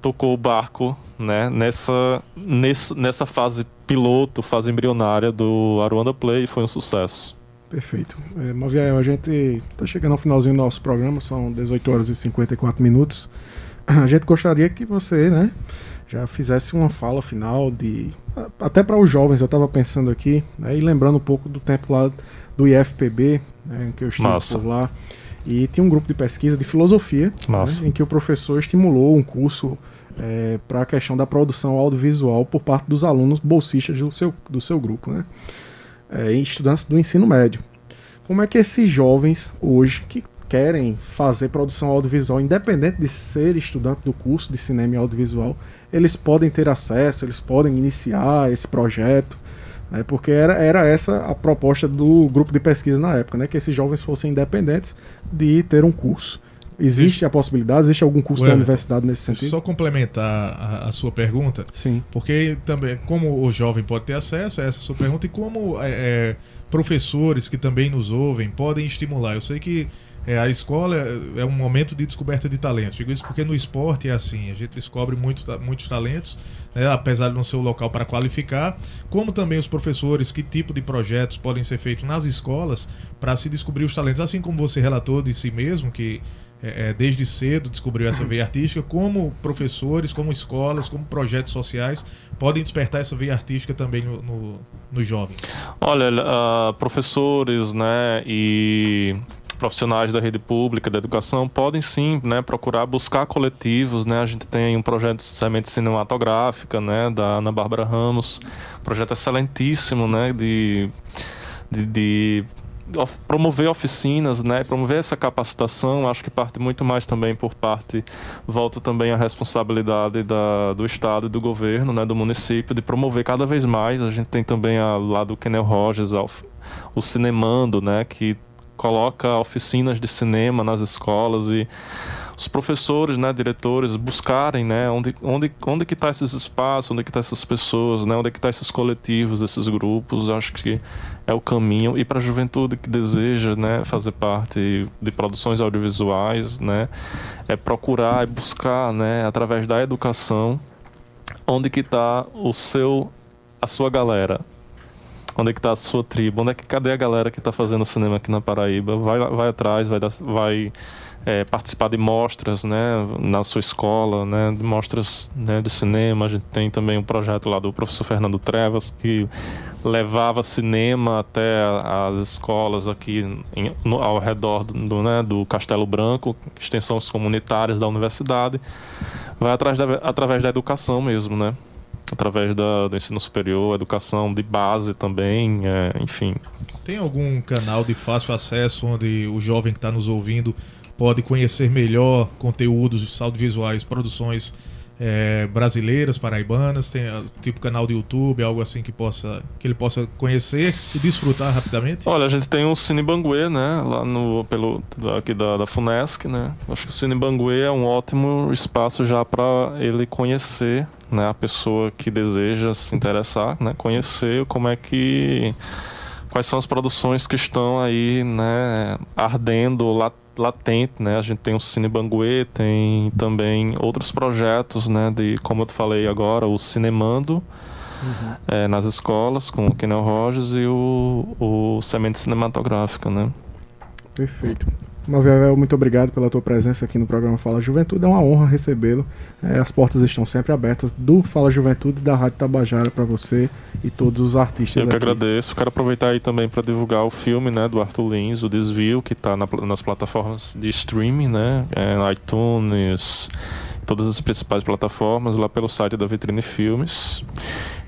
tocou o barco né, nessa, nessa, nessa fase piloto, fase embrionária do Aruanda Play e foi um sucesso. Perfeito. É, Maviel, a gente está chegando ao finalzinho do nosso programa, são 18 horas e 54 minutos. A gente gostaria que você né, já fizesse uma fala final de. Até para os jovens, eu estava pensando aqui, né, e lembrando um pouco do tempo lá do IFPB, né, que eu estive por lá. E tinha um grupo de pesquisa de filosofia, né, em que o professor estimulou um curso é, para a questão da produção audiovisual por parte dos alunos bolsistas do seu, do seu grupo, né? É, estudantes do ensino médio. Como é que esses jovens hoje que querem fazer produção audiovisual, independente de ser estudante do curso de cinema e audiovisual, eles podem ter acesso, eles podem iniciar esse projeto? Né, porque era, era essa a proposta do grupo de pesquisa na época, né, que esses jovens fossem independentes de ter um curso. Existe a possibilidade? Existe algum curso da universidade nesse sentido? Só complementar a, a, sua pergunta. Sim. Porque também, como o jovem pode ter acesso a essa sua pergunta e como é, é, professores que também nos ouvem podem estimular. Eu sei que é, a escola é um momento de descoberta de talentos. Digo isso porque no esporte é assim, a gente descobre muitos, muitos talentos, né, apesar de não ser o local para qualificar, como também os professores, que tipo de projetos podem ser feitos nas escolas para se descobrir os talentos. Assim como você relatou de si mesmo, que é, é desde cedo descobriu essa veia artística, como professores, como escolas, como projetos sociais podem despertar essa veia artística também no, no, nos jovens? Olha, uh, professores, né, e profissionais da rede pública, da educação, podem sim né, procurar buscar coletivos. Né? A gente tem um projeto de semente cinematográfica né, da Ana Bárbara Ramos, projeto excelentíssimo né, de, de, de promover oficinas, né, promover essa capacitação, acho que parte muito mais também por parte, volta também a responsabilidade da, do Estado e do governo, né, do município, de promover cada vez mais. A gente tem também a, lá do Kenel Rogers, o Cinemando, né, que coloca oficinas de cinema nas escolas e os professores, né, diretores, buscarem, né, onde, onde, onde que está esses espaços, onde que está essas pessoas, né, onde que está esses coletivos, esses grupos, acho que é o caminho. E para a juventude que deseja, né, fazer parte de produções audiovisuais, né, é procurar, é buscar, né, através da educação, onde que está o seu, a sua galera, Onde é que tá a sua tribo? Onde é que cadê a galera que está fazendo cinema aqui na Paraíba? Vai, vai atrás, vai, vai é, participar de mostras, né, na sua escola, né, de mostras né, de cinema. A gente tem também um projeto lá do professor Fernando Trevas que levava cinema até as escolas aqui em, no, ao redor do, né, do Castelo Branco, extensões comunitárias da universidade. Vai atrás da, através da educação mesmo, né? Através da, do ensino superior, educação de base também, é, enfim. Tem algum canal de fácil acesso onde o jovem que está nos ouvindo pode conhecer melhor conteúdos audiovisuais, produções é, brasileiras, paraibanas, tem ah, tipo canal do YouTube, algo assim que possa que ele possa conhecer e desfrutar rapidamente? Olha, a gente tem o Cine Banguê, né, lá no pelo aqui da, da Funesc, né. Acho que o Cine Banguê é um ótimo espaço já para ele conhecer, né, a pessoa que deseja se interessar, né, conhecer como é que quais são as produções que estão aí, né, ardendo, latente, né? A gente tem o Cine Banguê, tem também outros projetos, né? De, como eu te falei agora, o Cinemando, uhum. é, nas escolas, com o Kenel Rogers e o, o Semente Cinematográfica, né? Perfeito. Maviavel, muito obrigado pela tua presença aqui no programa Fala Juventude. É uma honra recebê-lo. É, as portas estão sempre abertas do Fala Juventude e da Rádio Tabajara para você e todos os artistas. Eu que aqui. agradeço. Quero aproveitar aí também para divulgar o filme né, do Arthur Lins, O Desvio, que está na, nas plataformas de streaming, né? É, iTunes, todas as principais plataformas, lá pelo site da Vitrine Filmes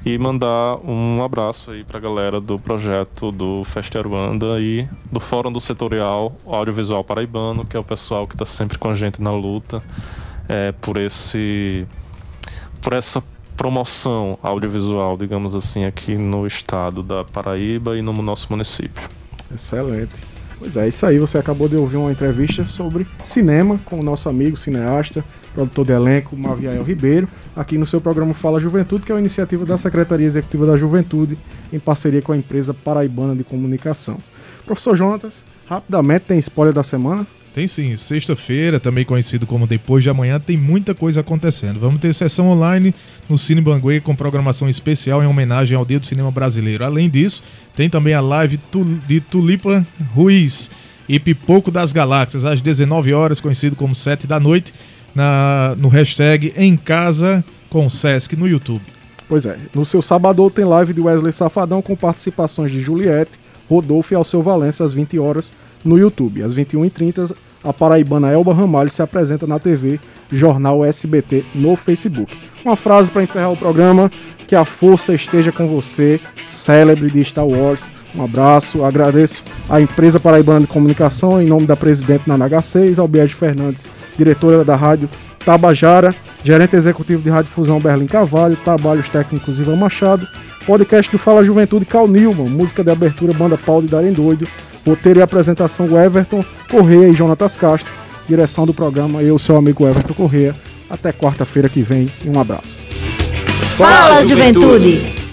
e mandar um abraço aí para a galera do projeto do Festa Aruanda e do Fórum do Setorial Audiovisual Paraibano, que é o pessoal que está sempre com a gente na luta é, por esse por essa promoção audiovisual, digamos assim, aqui no estado da Paraíba e no nosso município. Excelente. Pois é, isso aí. Você acabou de ouvir uma entrevista sobre cinema com o nosso amigo cineasta, produtor de elenco, Maviael Ribeiro, aqui no seu programa Fala Juventude, que é uma iniciativa da Secretaria Executiva da Juventude, em parceria com a empresa Paraibana de Comunicação. Professor Jonatas, rapidamente tem spoiler da semana? Tem sim, sexta-feira, também conhecido como Depois de Amanhã, tem muita coisa acontecendo. Vamos ter sessão online no Cine Banguê com programação especial em homenagem ao Dia do Cinema Brasileiro. Além disso, tem também a live de Tulipa Ruiz e Pipoco das Galáxias, às 19 horas, conhecido como 7 da noite, na, no hashtag Em Casa com Sesc no YouTube. Pois é, no seu sábado tem live de Wesley Safadão com participações de Juliette, Rodolfo e Alceu Valença às 20 horas no YouTube. Às 21h30, a paraibana Elba Ramalho se apresenta na TV Jornal SBT no Facebook. Uma frase para encerrar o programa: que a força esteja com você, célebre de Star Wars. Um abraço, agradeço à empresa paraibana de comunicação, em nome da presidente na NH6, Albiege Fernandes, diretora da rádio Tabajara, gerente executivo de Rádio Fusão Berlim Cavalho, trabalhos técnicos Ivan Machado, podcast que fala Juventude Cal Nilman, música de abertura Banda Paulo de Darem Doido, roteiro e apresentação Everton Correia e Jonatas Castro, direção do programa eu, seu amigo Everton Correia. Até quarta-feira que vem e um abraço. Fala, Juventude.